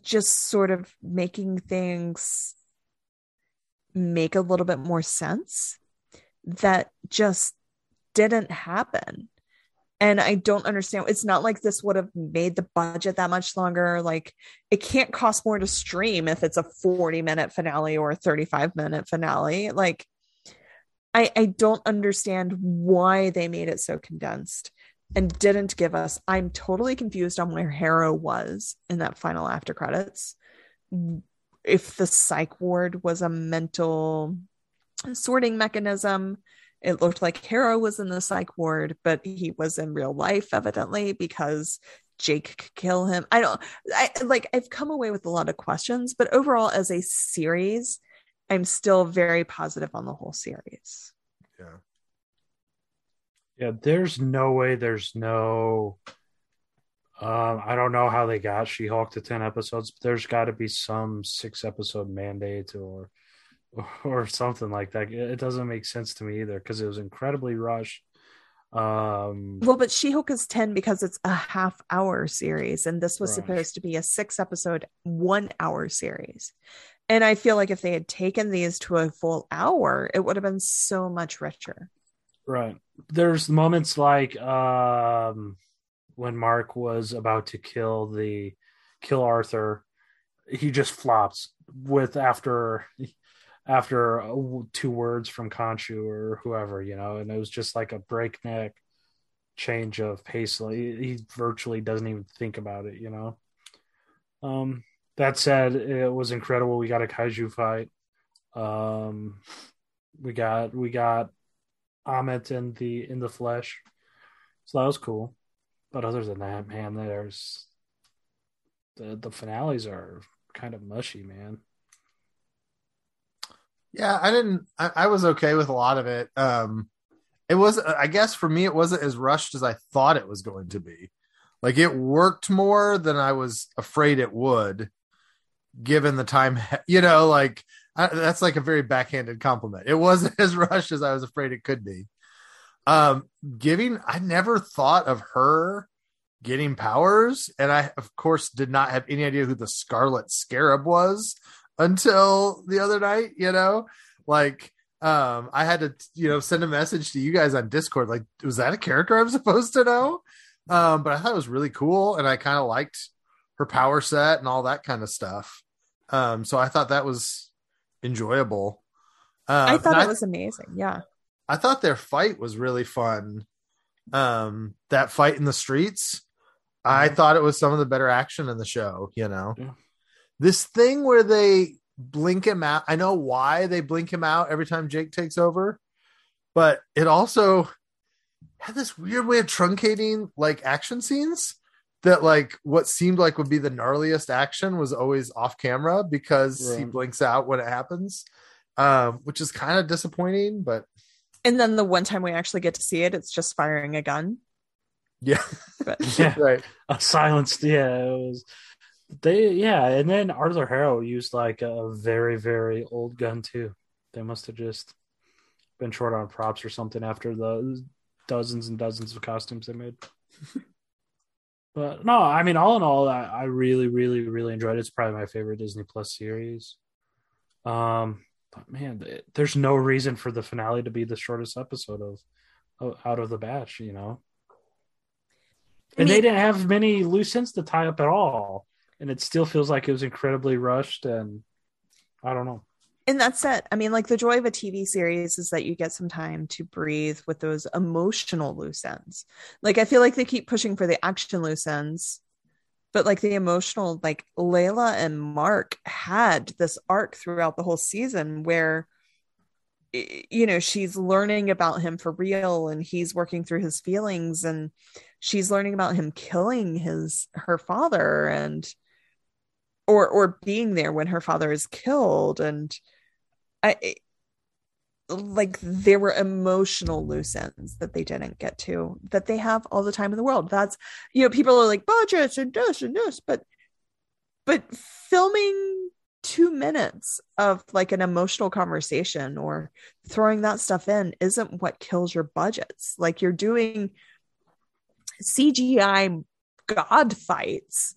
just sort of making things make a little bit more sense that just didn't happen. And I don't understand. It's not like this would have made the budget that much longer. Like, it can't cost more to stream if it's a 40 minute finale or a 35 minute finale. Like, I, I don't understand why they made it so condensed and didn't give us. I'm totally confused on where Harrow was in that final after credits. If the psych ward was a mental sorting mechanism, it looked like Harrow was in the psych ward, but he was in real life, evidently, because Jake could kill him. I don't I like I've come away with a lot of questions, but overall, as a series, I'm still very positive on the whole series. Yeah. Yeah, there's no way there's no um I don't know how they got She-Hulk to 10 episodes, but there's got to be some 6 episode mandate or or something like that. It doesn't make sense to me either because it was incredibly rushed. Um Well, but She Hulk is 10 because it's a half hour series, and this was Right. supposed to be a six episode, one hour series. And I feel like if they had taken these to a full hour, it would have been so much richer. Right. There's moments like um when Mark was about to kill the kill Arthur, he just flops with after after two words from Khonshu or whoever, you know, and it was just like a breakneck change of pace. He he virtually doesn't even think about it, you know. Um that said, it was incredible. We got a kaiju fight. Um we got we got Ammit in the in the flesh. So that was cool. But other than that, man, there's the the finales are kind of mushy, man. Yeah, I didn't. I, I was okay with a lot of it. Um, it was, I guess, for me, it wasn't as rushed as I thought it was going to be. Like it worked more than I was afraid it would, given the time. You know, like I, that's like a very backhanded compliment. It wasn't as rushed as I was afraid it could be. Um, giving, I never thought of her getting powers, and I, of course, did not have any idea who the Scarlet Scarab was until the other night. You know, like um, I had to, you know, send a message to you guys on Discord. Like, was that a character I'm supposed to know? Um, but I thought it was really cool, and I kind of liked her power set and all that kind of stuff. Um, so I thought that was enjoyable. Um, I thought it I, was amazing. Yeah. I thought their fight was really fun. Um, that fight in the streets, I Mhm. thought it was some of the better action in the show. You know, Yeah. this thing where they blink him out. I know why they blink him out every time Jake takes over, but it also had this weird way of truncating like action scenes that like what seemed like would be the gnarliest action was always off camera because he blinks out when it happens um which is kind of disappointing but And then the one time we actually get to see it, it's just firing a gun. yeah But Yeah, right a silenced. Yeah, it was. They yeah, and then Arthur Harrow used like a very very old gun too. They must have just been short on props or something after the dozens and dozens of costumes they made. but no, I mean, all in all, I, I really, really, really enjoyed it. It's probably my favorite Disney Plus series. Um, but man, th- there's no reason for the finale to be the shortest episode of, of out of the batch. You know, I and they didn't have many loose ends to tie up at all, and it still feels like it was incredibly rushed. And I don't know. And that's it. I mean, like the joy of a TV series is that you get some time to breathe with those emotional loose ends. Like I feel like they keep pushing for the action loose ends, but like the emotional, like Layla and Mark had this arc throughout the whole season where you know she's learning about him for real and he's working through his feelings and she's learning about him killing his her father and or or being there when her father is killed and i like there were emotional loose ends that they didn't get to that they have all the time in the world. That's you know people are like budgets and this and this but but filming two minutes of like an emotional conversation or throwing that stuff in isn't what kills your budgets. Like you're doing cgi god fights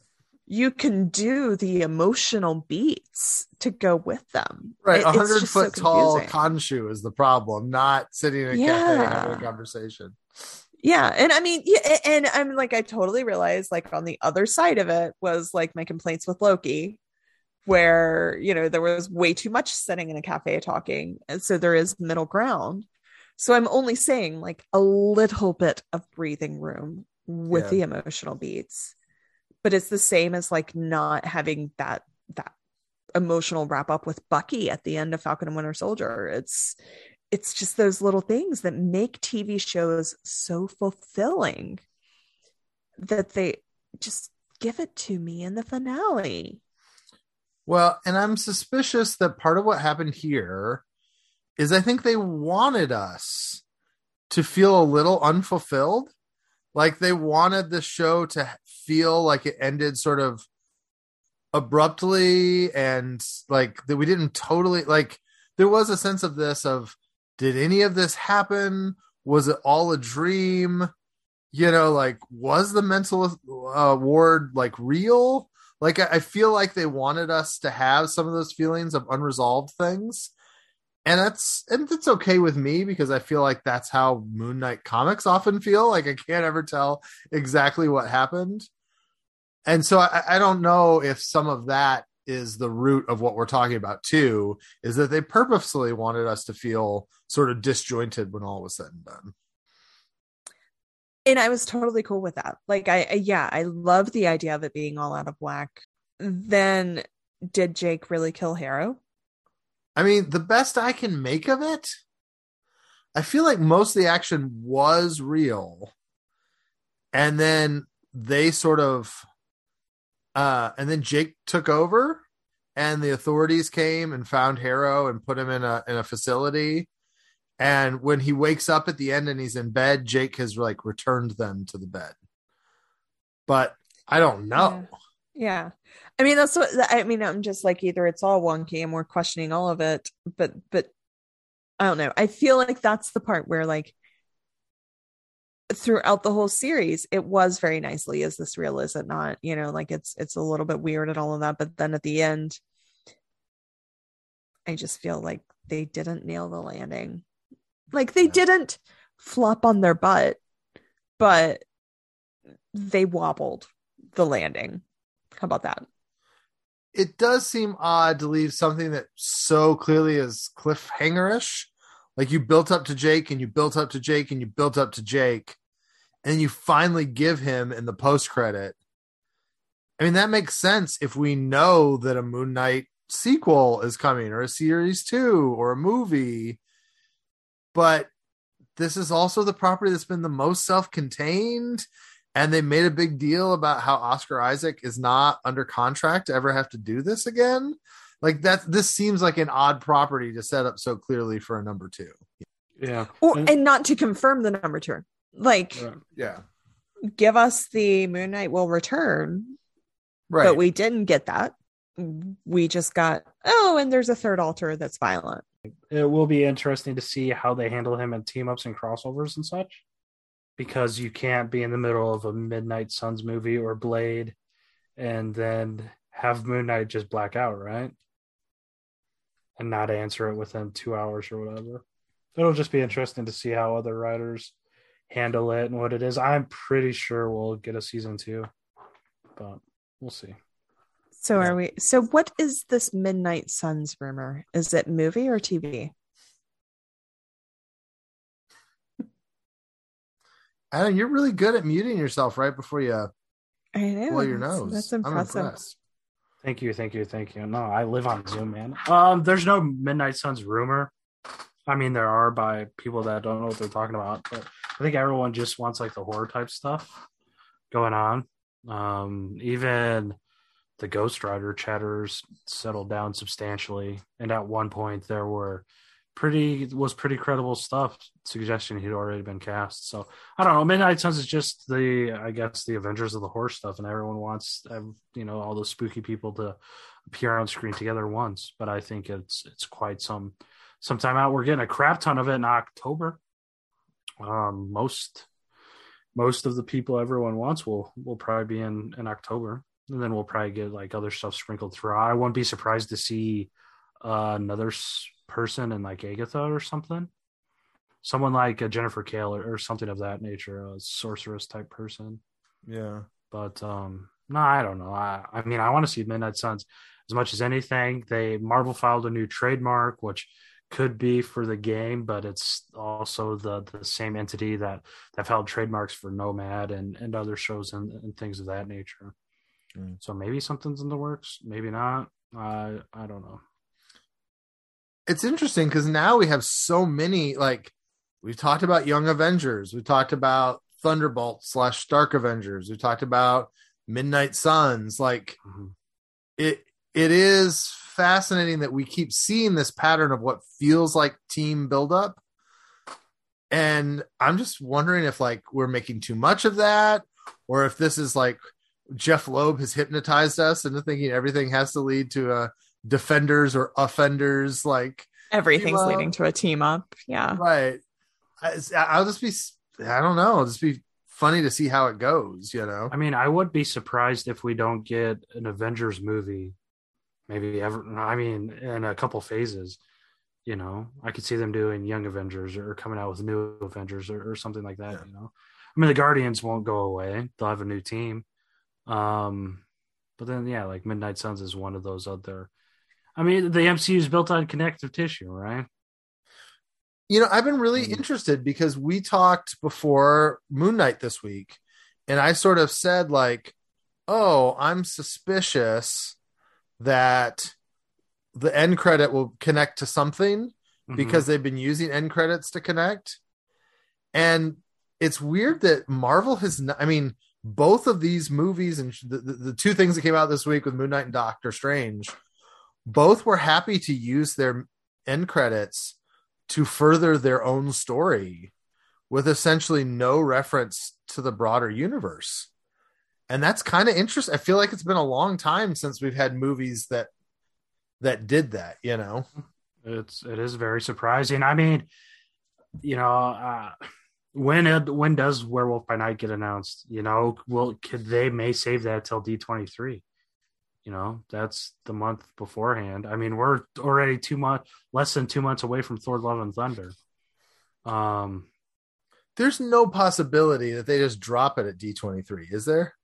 you can do the emotional beats to go with them right It- a it's hundred just so foot tall. Khonshu is the problem not sitting in a cafe having a conversation Yeah, and I mean, yeah, and I'm like, I totally realized, like, on the other side of it was like my complaints with Loki, where you know there was way too much sitting in a cafe talking, and so there is middle ground. So I'm only saying like a little bit of breathing room with Yeah. the emotional beats, but it's the same as like not having that that emotional wrap up with Bucky at the end of Falcon and Winter Soldier. It's it's just those little things that make TV shows so fulfilling that they just give it to me in the finale. Well, and I'm suspicious that part of what happened here is I think they wanted us to feel a little unfulfilled. Like they wanted the show to feel like it ended sort of abruptly and like that we didn't totally like there was a sense of this of did any of this happen? Was it all a dream? You know, like was the mental uh, ward like real? like I, I feel like they wanted us to have some of those feelings of unresolved things and that's and that's okay with me because i feel like that's how moon knight comics often feel like i can't ever tell exactly what happened and so i, I don't know if some of that is the root of what we're talking about too is that they purposely wanted us to feel sort of disjointed when all was said and done And I was totally cool with that. Like I, I yeah, I love the idea of it being all out of whack. Then did Jake really kill Harrow? I mean, the best I can make of it, I feel like most of the action was real. And then they sort of Uh, and then Jake took over, and the authorities came and found Harrow and put him in a in a facility. And when he wakes up at the end and he's in bed, Jake has like returned them to the bed. But I don't know. Yeah. I mean, that's what I mean. I'm just like either it's all wonky and we're questioning all of it, but, but I don't know. I feel like that's the part where, like, throughout the whole series, it was very nicely, is this real? Is it not? You know, like it's, it's a little bit weird and all of that. But then at the end, I just feel like they didn't nail the landing. Like they Yeah. didn't flop on their butt, but they wobbled the landing. How about that? It does seem odd to leave something that so clearly is cliffhangerish. Like you built up to Jake and you built up to Jake and you built up to Jake, and you finally give him in the post credit. I mean, that makes sense if we know that a Moon Knight sequel is coming or a series two or a movie. But this is also the property that's been the most self contained. And they made a big deal about how Oscar Isaac is not under contract to ever have to do this again. Like that, this seems like an odd property to set up so clearly for a number two. Yeah. Or And- and not to confirm the number two. Like Right. Yeah. give us the Moon Knight will return, Right. but we didn't get that. We just got oh, and there's a third alter that's violent. it will be interesting to see how they handle him in team ups and crossovers and such because you can't be in the middle of a midnight suns movie or blade and then have moon knight just black out right and not answer it within two hours or whatever it'll just be interesting to see how other writers handle it and what it is i'm pretty sure we'll get a season two but we'll see So Yeah. are we so what is this Midnight Suns rumor? Is it movie or TV? Adam, you're really good at muting yourself right before you I know. blow your that's- nose. That's I'm impressive. impressed. Thank you, thank you, thank you. No, I live on Zoom, man. Um, there's no Midnight Suns rumor. I mean, there are by people that don't know what they're talking about, but I think everyone just wants like the horror type stuff going on. Um, even the Ghost Rider chatters settled down substantially, and at one point there were pretty was pretty credible stuff suggesting he'd already been cast. So I don't know. Midnight Suns is just the I guess the Avengers of the Horse stuff, and everyone wants you know all those spooky people to appear on screen together once. But I think it's it's quite some some time out. We're getting a crap ton of it in October. Um, most most of the people everyone wants will will probably be in in October, and then we'll probably get like other stuff sprinkled through. I wouldn't be surprised to see uh, another person in like Agatha or something someone like a Jennifer Kale or, or something of that nature, a sorceress type person. Yeah. But um, no, I don't know. I, I mean, I want to see Midnight Suns as much as anything. They Marvel filed a new trademark, which could be for the game, but it's also the the same entity that that held trademarks for Nomad and and other shows and, and things of that nature. Mm. So maybe something's in the works, maybe not. I I don't know. It's interesting because now we have so many like we've talked about Young Avengers, we talked about Thunderbolt slash Stark Avengers, we talked about Midnight Suns. Like Mhm. it it is fascinating that we keep seeing this pattern of what feels like team buildup. And I'm just wondering if like we're making too much of that, or if this is like Jeff Loeb has hypnotized us into thinking everything has to lead to a defenders or offenders like Everything's up. leading to a team up. Yeah. right I, i'll just be i don't know it'll just be funny to see how it goes you know I mean, I would be surprised if we don't get an Avengers movie, maybe ever. I mean, in a couple phases. You know, I could see them doing Young Avengers or coming out with New Avengers or, or something like that. Yeah. You know, I mean, the Guardians won't go away; they'll have a new team. Um, but then, yeah, like Midnight Suns is one of those other. I mean, the MCU is built on connective tissue, right? you know i've been really Mm. interested because we talked before moon knight this week and i sort of said like oh i'm suspicious that the end credit will connect to something Mhm. because they've been using end credits to connect. And it's weird that Marvel has not, I mean, both of these movies and the, the, the two things that came out this week with Moon Knight and Doctor Strange, both were happy to use their end credits to further their own story with essentially no reference to the broader universe. And that's kind of interesting. I feel like it's been a long time since we've had movies that that did that, you know. It's it is very surprising. I mean, you know, uh, when it, when does Werewolf by Night get announced? You know, will could they may save that till D twenty three? You know, that's the month beforehand. I mean, we're already two months, less than two months away from Thor: Love and Thunder. Um, there's no possibility that they just drop it at D23, is there?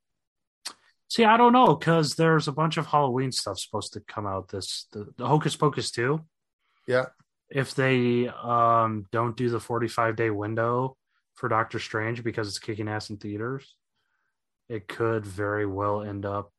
See, I don't know because there's a bunch of Halloween stuff supposed to come out. This the, the Hocus Pocus too. Yeah. If they um don't do the 45 day window for Doctor Strange because it's kicking ass in theaters, it could very well end up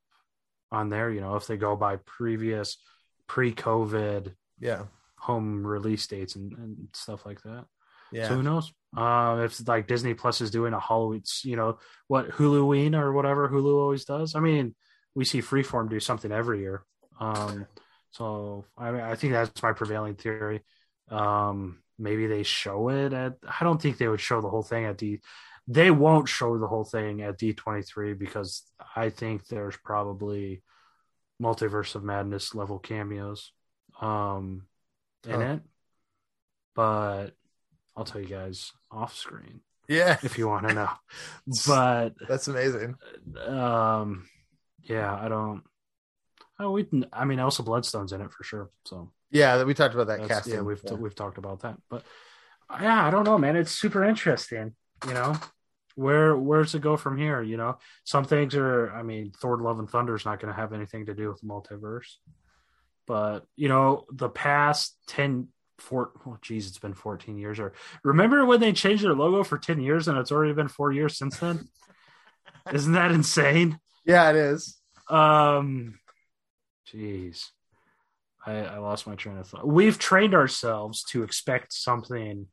on there. You know, if they go by previous pre-COVID, yeah, home release dates and, and stuff like that. Yeah. So who knows? Uh, if like Disney Plus is doing a Halloween, you know, what Huluween or whatever Hulu always does. I mean, we see Freeform do something every year. Um, so I mean, I think that's my prevailing theory. Um, maybe they show it at. I don't think they would show the whole thing at D. They won't show the whole thing at D twenty three because I think there's probably multiverse of madness level cameos um in it but I'll tell you guys off screen. Yeah. If you want to know. But that's amazing. Um yeah, I don't Oh, we I mean Elsa Bloodstone's in it for sure. So Yeah, we talked about that casting. Yeah, we've yeah. we've talked about that. But yeah, I don't know, man. It's super interesting, you know. Where where's it go from here? You know, some things are. I mean, Thor: Love and Thunder is not going to have anything to do with the multiverse, but you know, the past ten four oh geez it's been 14 years or remember when they changed their logo for 10 years and it's already been four years since then? Isn't that insane? Yeah it is. Um jeez I, I lost my train of thought. We've trained ourselves to expect something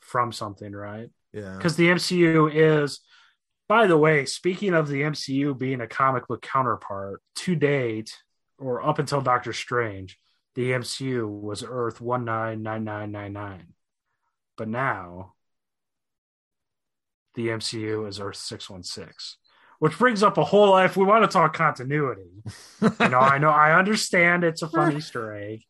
from something right yeah because the mcu is by the way speaking of the mcu being a comic book counterpart to date or up until doctor strange the MCU was Earth 199999. But now the MCU is Earth 616. Which brings up a whole life. We want to talk continuity. you know, I know I understand it's a fun Easter egg.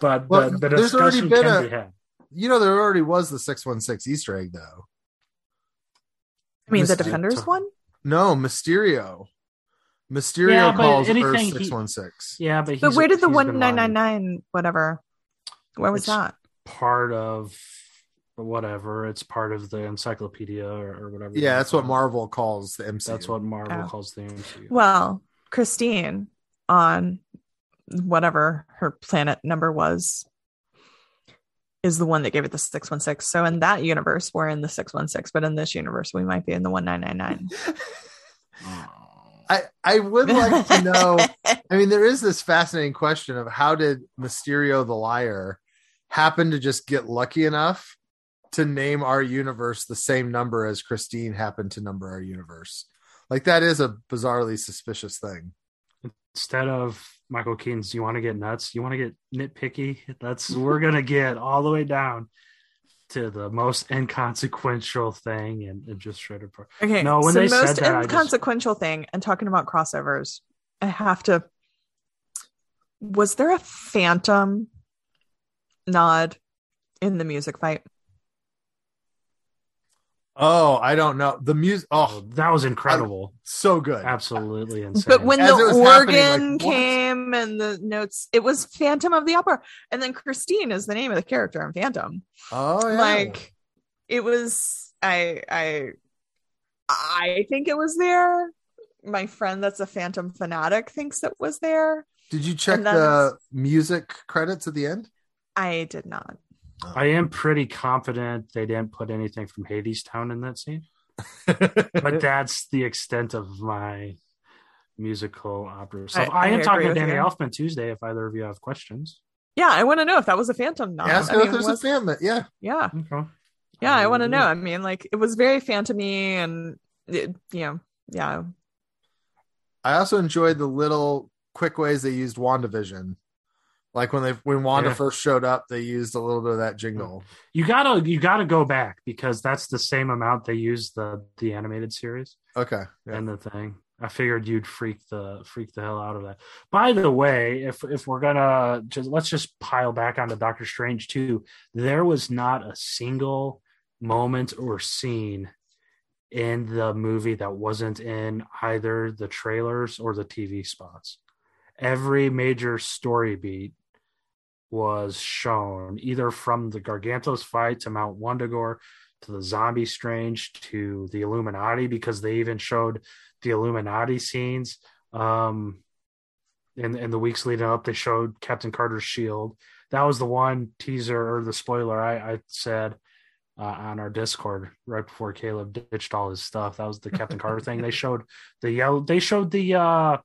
But well, the, the discussion can a, be had. You know, there already was the 616 Easter egg though. I mean Myster- the Defenders one? No, Mysterio. Mysterio yeah, calls Earth six one six. Yeah, but but where did the one nine nine nine whatever? Where was it's that? Part of whatever. It's part of the encyclopedia or, or whatever. Yeah, that's what Marvel calls the MCU. That's what Marvel oh. calls the MCU. Well, Christine on whatever her planet number was is the one that gave it the 616. So in that universe, we're in the 616, but in this universe, we might be in the 1999. I, I would like to know. I mean, there is this fascinating question of how did Mysterio the liar happen to just get lucky enough to name our universe the same number as Christine happened to number our universe? Like that is a bizarrely suspicious thing. Instead of Michael Keaton's, you want to get nuts? You want to get nitpicky? That's we're gonna get all the way down to the most inconsequential thing and, and just shred apart. Okay, no, when so they the most said that, inconsequential just... thing and talking about crossovers, I have to. Was there a phantom nod in the music fight? Oh, I don't know. The music. Oh, that was incredible. so good. Absolutely insane. But when As the organ like, came and the notes, it was Phantom of the Opera. And then Christine is the name of the character in Phantom. Oh, yeah. Like it was I I I think it was there. My friend that's a Phantom fanatic thinks it was there. Did you check the music credits at the end? I did not. I am pretty confident they didn't put anything from Hadestown in that scene. but that's the extent of my musical opera So I, I, I am talking to Danny you. Elfman Tuesday if either of you have questions. Yeah, I want to know if that was a phantom not. Ask I mean, if there's was... a phantom. Yeah. Yeah. Okay. Yeah, I want to um, know. I mean, like it was very phantomy and it, you know, yeah. I also enjoyed the little quick ways they used WandaVision. Like when they when Wanda Yeah. first showed up, they used a little bit of that jingle. You gotta you gotta go back because that's the same amount they used the the animated series Okay. Yeah. and the thing. I figured you'd freak the freak the hell out of that. By the way, if if we're gonna just let's just pile back onto Doctor Strange too, there was not a single moment or scene in the movie that wasn't in either the trailers or the TV spots. Every major story beat was shown either from the Gargantos fight to Mount Wundagore to the zombie strange to the Illuminati because they even showed the Illuminati scenes. Um in in the weeks leading up, they showed Captain Carter's shield. That was the one teaser or the spoiler I, I said uh, on our Discord right before Caleb ditched all his stuff. That was the Captain Carter thing. They showed the yellow. They showed the uh,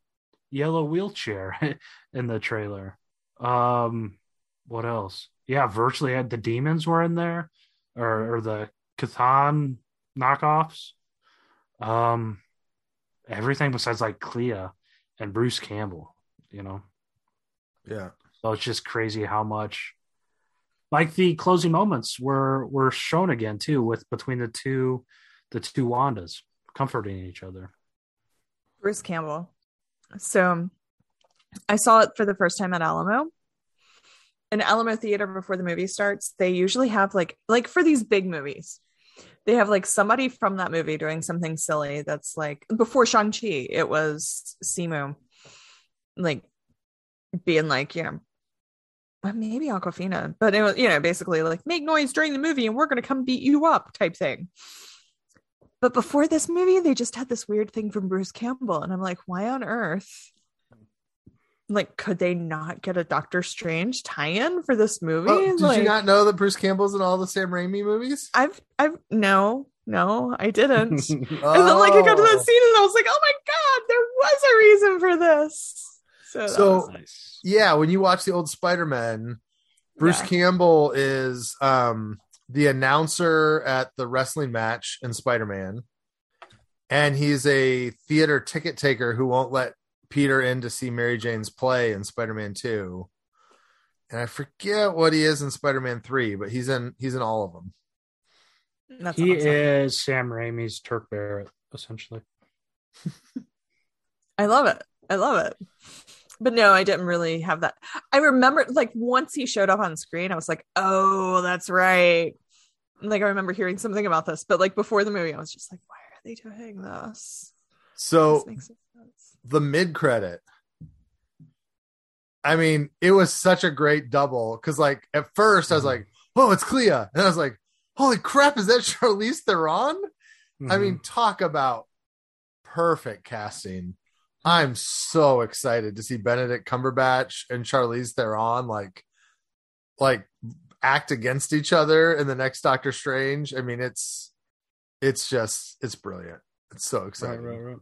yellow wheelchair in the trailer. Um, what else? Yeah, virtually had the demons were in there, or or the Cathan knockoffs. Um, everything besides like Clea and Bruce Campbell. You know, Yeah. so it's just crazy how much like the closing moments were were shown again too with between the two the two Wandas comforting each other. Bruce Campbell. So I saw it for the first time at Alamo. In Alamo Theater before the movie starts, they usually have like like for these big movies, they have like somebody from that movie doing something silly that's like before Shang-Chi, it was Simu like being like, you know, maybe Awkwafina, but it was, you know, basically like make noise during the movie and we're gonna come beat you up type thing. But before this movie, they just had this weird thing from Bruce Campbell. And I'm like, why on earth? Like, could they not get a Doctor Strange tie-in for this movie? Oh, did like, you not know that Bruce Campbell's in all the Sam Raimi movies? I've I've no, no, I didn't. and then Oh. like I got to that scene and I was like, oh my god, there was a reason for this. So, So- nice. yeah, when you watch the old Spider-Man, Bruce Yeah. Campbell is um the announcer at the wrestling match in Spider-Man. And he's a theater ticket taker who won't let Peter in to see Mary Jane's play in Spider-Man 2. And I forget what he is in Spider-Man 3, but he's in he's in all of them. that's he awesome. is Sam Raimi's Turk Barrett, essentially. I love it. I love it. But no, I didn't really have that. I remember like once he showed up on screen, I was like, oh, that's right. Like I remember hearing something about this, but like before the movie, I was just like, why are they doing this? So this makes no sense. the mid credit. I mean, it was such a great double because, like, at first I was like, "Oh, it's Clea," and I was like, "Holy crap, is that Charlize Theron?" I Mhm. mean, talk about perfect casting. I'm so excited to see Benedict Cumberbatch and Charlize Theron like, like act against each other in the next Doctor Strange. I mean, it's, it's just, it's brilliant. It's so right, exciting. right, right.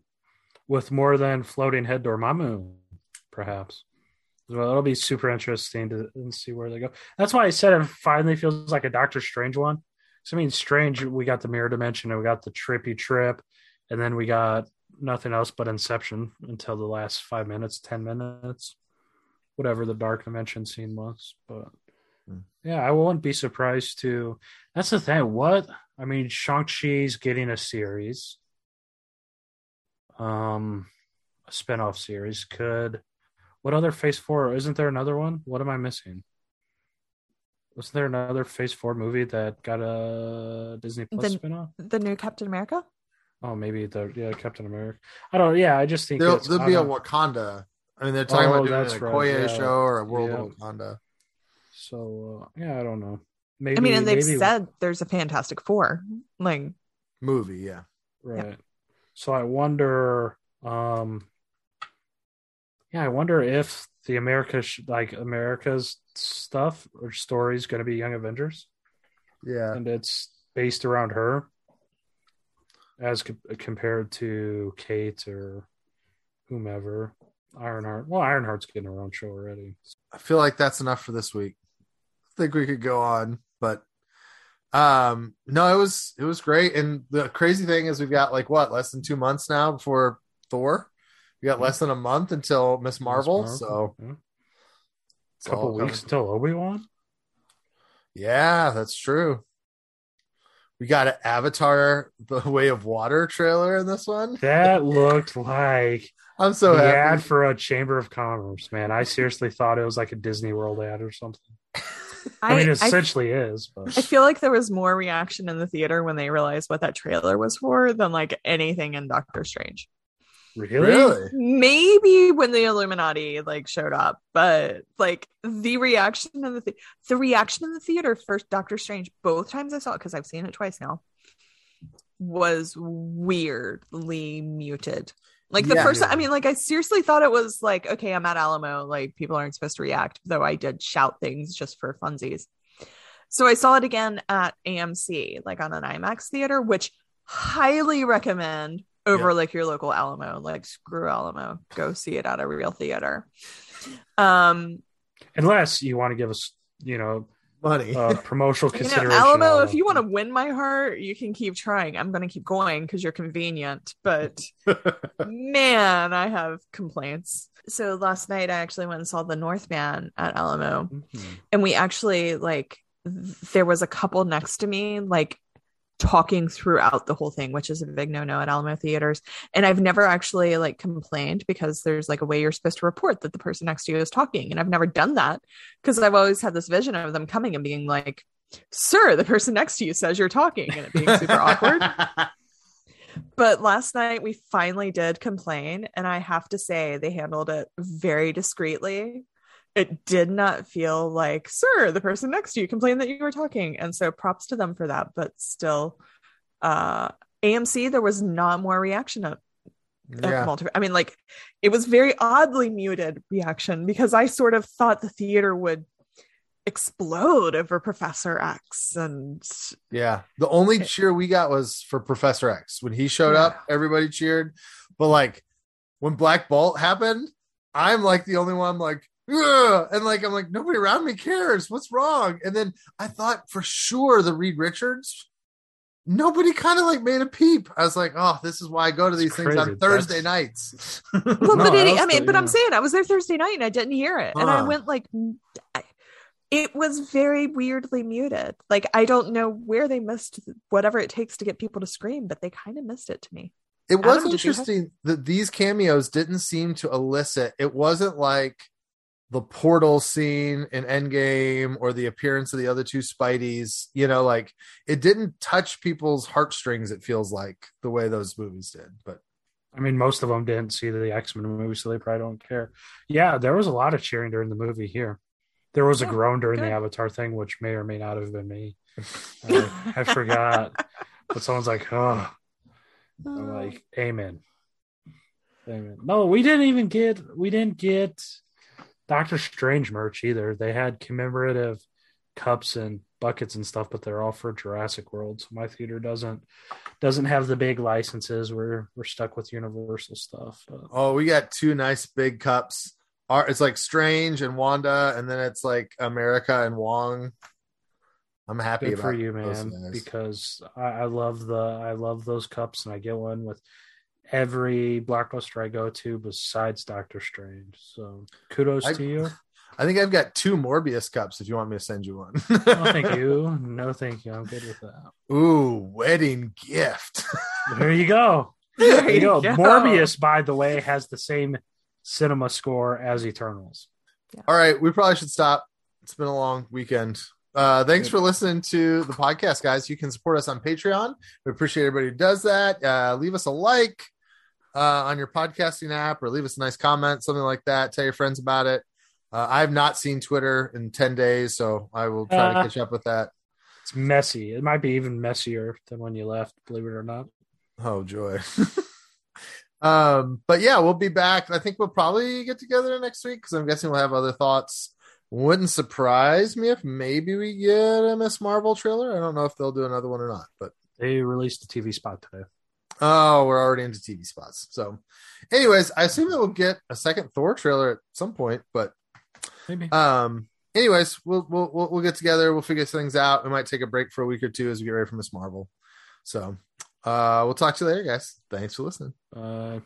With more than floating head Dormammu, perhaps. Well, it'll be super interesting to and see where they go. That's why I said it finally feels like a Doctor Strange one. So I mean, Strange, we got the mirror dimension, and we got the trippy trip, and then we got nothing else but Inception until the last five minutes, ten minutes, whatever the dark dimension scene was. But Hmm. yeah, I won't be surprised to. That's the thing. What I mean, Shang Chi's getting a series, um, a spinoff series. Could what other Phase Four? Isn't there another one? What am I missing? Wasn't there another Phase Four movie that got a Disney Plus The- spinoff? The new Captain America? Oh, maybe the yeah Captain America. I don't. Yeah, I just think There'll, it's- there'll I be a Wakanda. I mean, they're talking Oh, about doing that's a right, Koye yeah. show or a World Yeah. of Wakanda. So uh, yeah, I don't know. Maybe I mean, and they've maybe, said there's a Fantastic Four. Like, Movie, yeah. right. So I wonder. um Yeah, I wonder if the America sh- like America's stuff or story is going to be Young Avengers, Yeah. and it's based around her, as co- compared to Kate or whomever. Ironheart. Well, Ironheart's getting her own show already. I feel like that's enough for this week. I think we could go on, but Um, no, it was it was great. And the crazy thing is, we've got like what less than two months now before Thor. We got less than a month until Ms. Marvel. Marvel, So yeah. it's couple weeks until Obi Wan. Yeah, that's true. We got an Avatar: The Way of Water trailer in this one. That looked like I'm so the happy. ad for a Chamber of Commerce. Man, I seriously thought it was like a Disney World ad or something. I, mean, it I, essentially is, but I feel like there was more reaction in the theater when they realized what that trailer was for than like anything in Doctor Strange. really, really? Maybe when the Illuminati like showed up, but like the reaction in the the, the reaction in the theater for Doctor Strange both times I saw it because I've seen it twice now was weirdly muted. Like the Yeah. first, I mean, like I seriously thought it was like, okay, I'm at Alamo, like people aren't supposed to react, though I did shout things just for funsies. So I saw it again at AMC, like on an IMAX theater, which highly recommend over Yeah. like your local Alamo. Like screw Alamo, go see it at a real theater. Um, unless you want to give us, you know, Money. uh, promotional you consideration. know, Alamo, if you want to win my heart, you can keep trying. I'm going to keep going because you're convenient, but man, I have complaints. So last night I actually went and saw the Northman at Alamo. Mhm. and we actually like th- there was a couple next to me like talking throughout the whole thing which is a big no-no at alamo theaters. And i've never actually like complained because there's like a way you're supposed to report that the person next to you is talking. And i've never done that because i've always had this vision of them coming and being like sir the person next to you says you're talking and it being super awkward. But last night we finally did complain and i have to say they handled it very discreetly it did not feel like sir the person next to you complained that you were talking and so props to them for that but still uh amc there was not more reaction yeah. multi- i mean like it was very oddly muted reaction because i sort of thought the theater would explode over professor x and Yeah. The only cheer we got was for Professor X. When he showed up, everybody cheered. But like when Black Bolt happened, I'm like the only one like, Ugh! and like I'm like, nobody around me cares. What's wrong? And then I thought for sure the Reed Richards. Nobody kind of like made a peep. I was like, oh, this is why I go to these It's things on. Thursday That's- nights. well, No, but it, I I also- mean, but I'm saying I was there Thursday night and I didn't hear it, and I went like, I- it was very weirdly muted. Like I don't know where they missed whatever it takes to get people to scream, but they kind of missed it to me. It was Adam, did have- interesting that these cameos didn't seem to elicit. It wasn't like the portal scene in Endgame or the appearance of the other two Spideys. You know, like it didn't touch people's heartstrings. It feels like the way those movies did. But I mean, most of them didn't see the X Men movie, so they probably don't care. Yeah, there was a lot of cheering during the movie here. There was a Oh, groan during the. Avatar thing, which may or may not have been me. I, I forgot, but someone's like, "Oh," I'm uh. like, "Amen." Amen. No, we didn't even get. We didn't get Doctor Strange merch either. They had commemorative cups and buckets and stuff, but they're all for Jurassic World. So my theater doesn't doesn't have the big licenses. We're we're stuck with Universal stuff. But oh, we got two nice big cups. Our- It's like Strange and Wanda, and then it's like America and Wong. I'm happy for you, man, because I, I love the I love those cups, and I get one with every blockbuster I go to besides Doctor Strange. So kudos I- to you. I think I've got two Morbius cups. If you want me to send you one. No, thank you. No, thank you. I'm good with that. Ooh, wedding gift. There you go. There There you go. go. Morbius, by the way, has the same cinema score as Eternals. All right, we probably should stop. It's been a long weekend. Uh, thanks Good. for listening to the podcast, guys. You can support us on Patreon. We appreciate everybody who does that. Uh, leave us a like uh, on your podcasting app or leave us a nice comment, something like that. Tell your friends about it. Uh, I have not seen Twitter in 10 days, so I will try to Uh. catch up with that. It's messy. It might be even messier than when you left, believe it or not. Oh, joy. um, but yeah, we'll be back. I think we'll probably get together next week because I'm guessing we'll have other thoughts. Wouldn't surprise me if maybe we get a Ms. Marvel trailer. I don't know if they'll do another one or not, but They released a TV spot today. Oh, we're already into TV spots. So, anyways, I assume that we'll get a second Thor trailer at some point, but Maybe. um, anyways, we'll, we'll we'll we'll get together. We'll figure things out. We might take a break for a week or two as we get ready for Ms. Marvel. So, uh, we'll talk to you later, guys. Thanks for listening. Uh,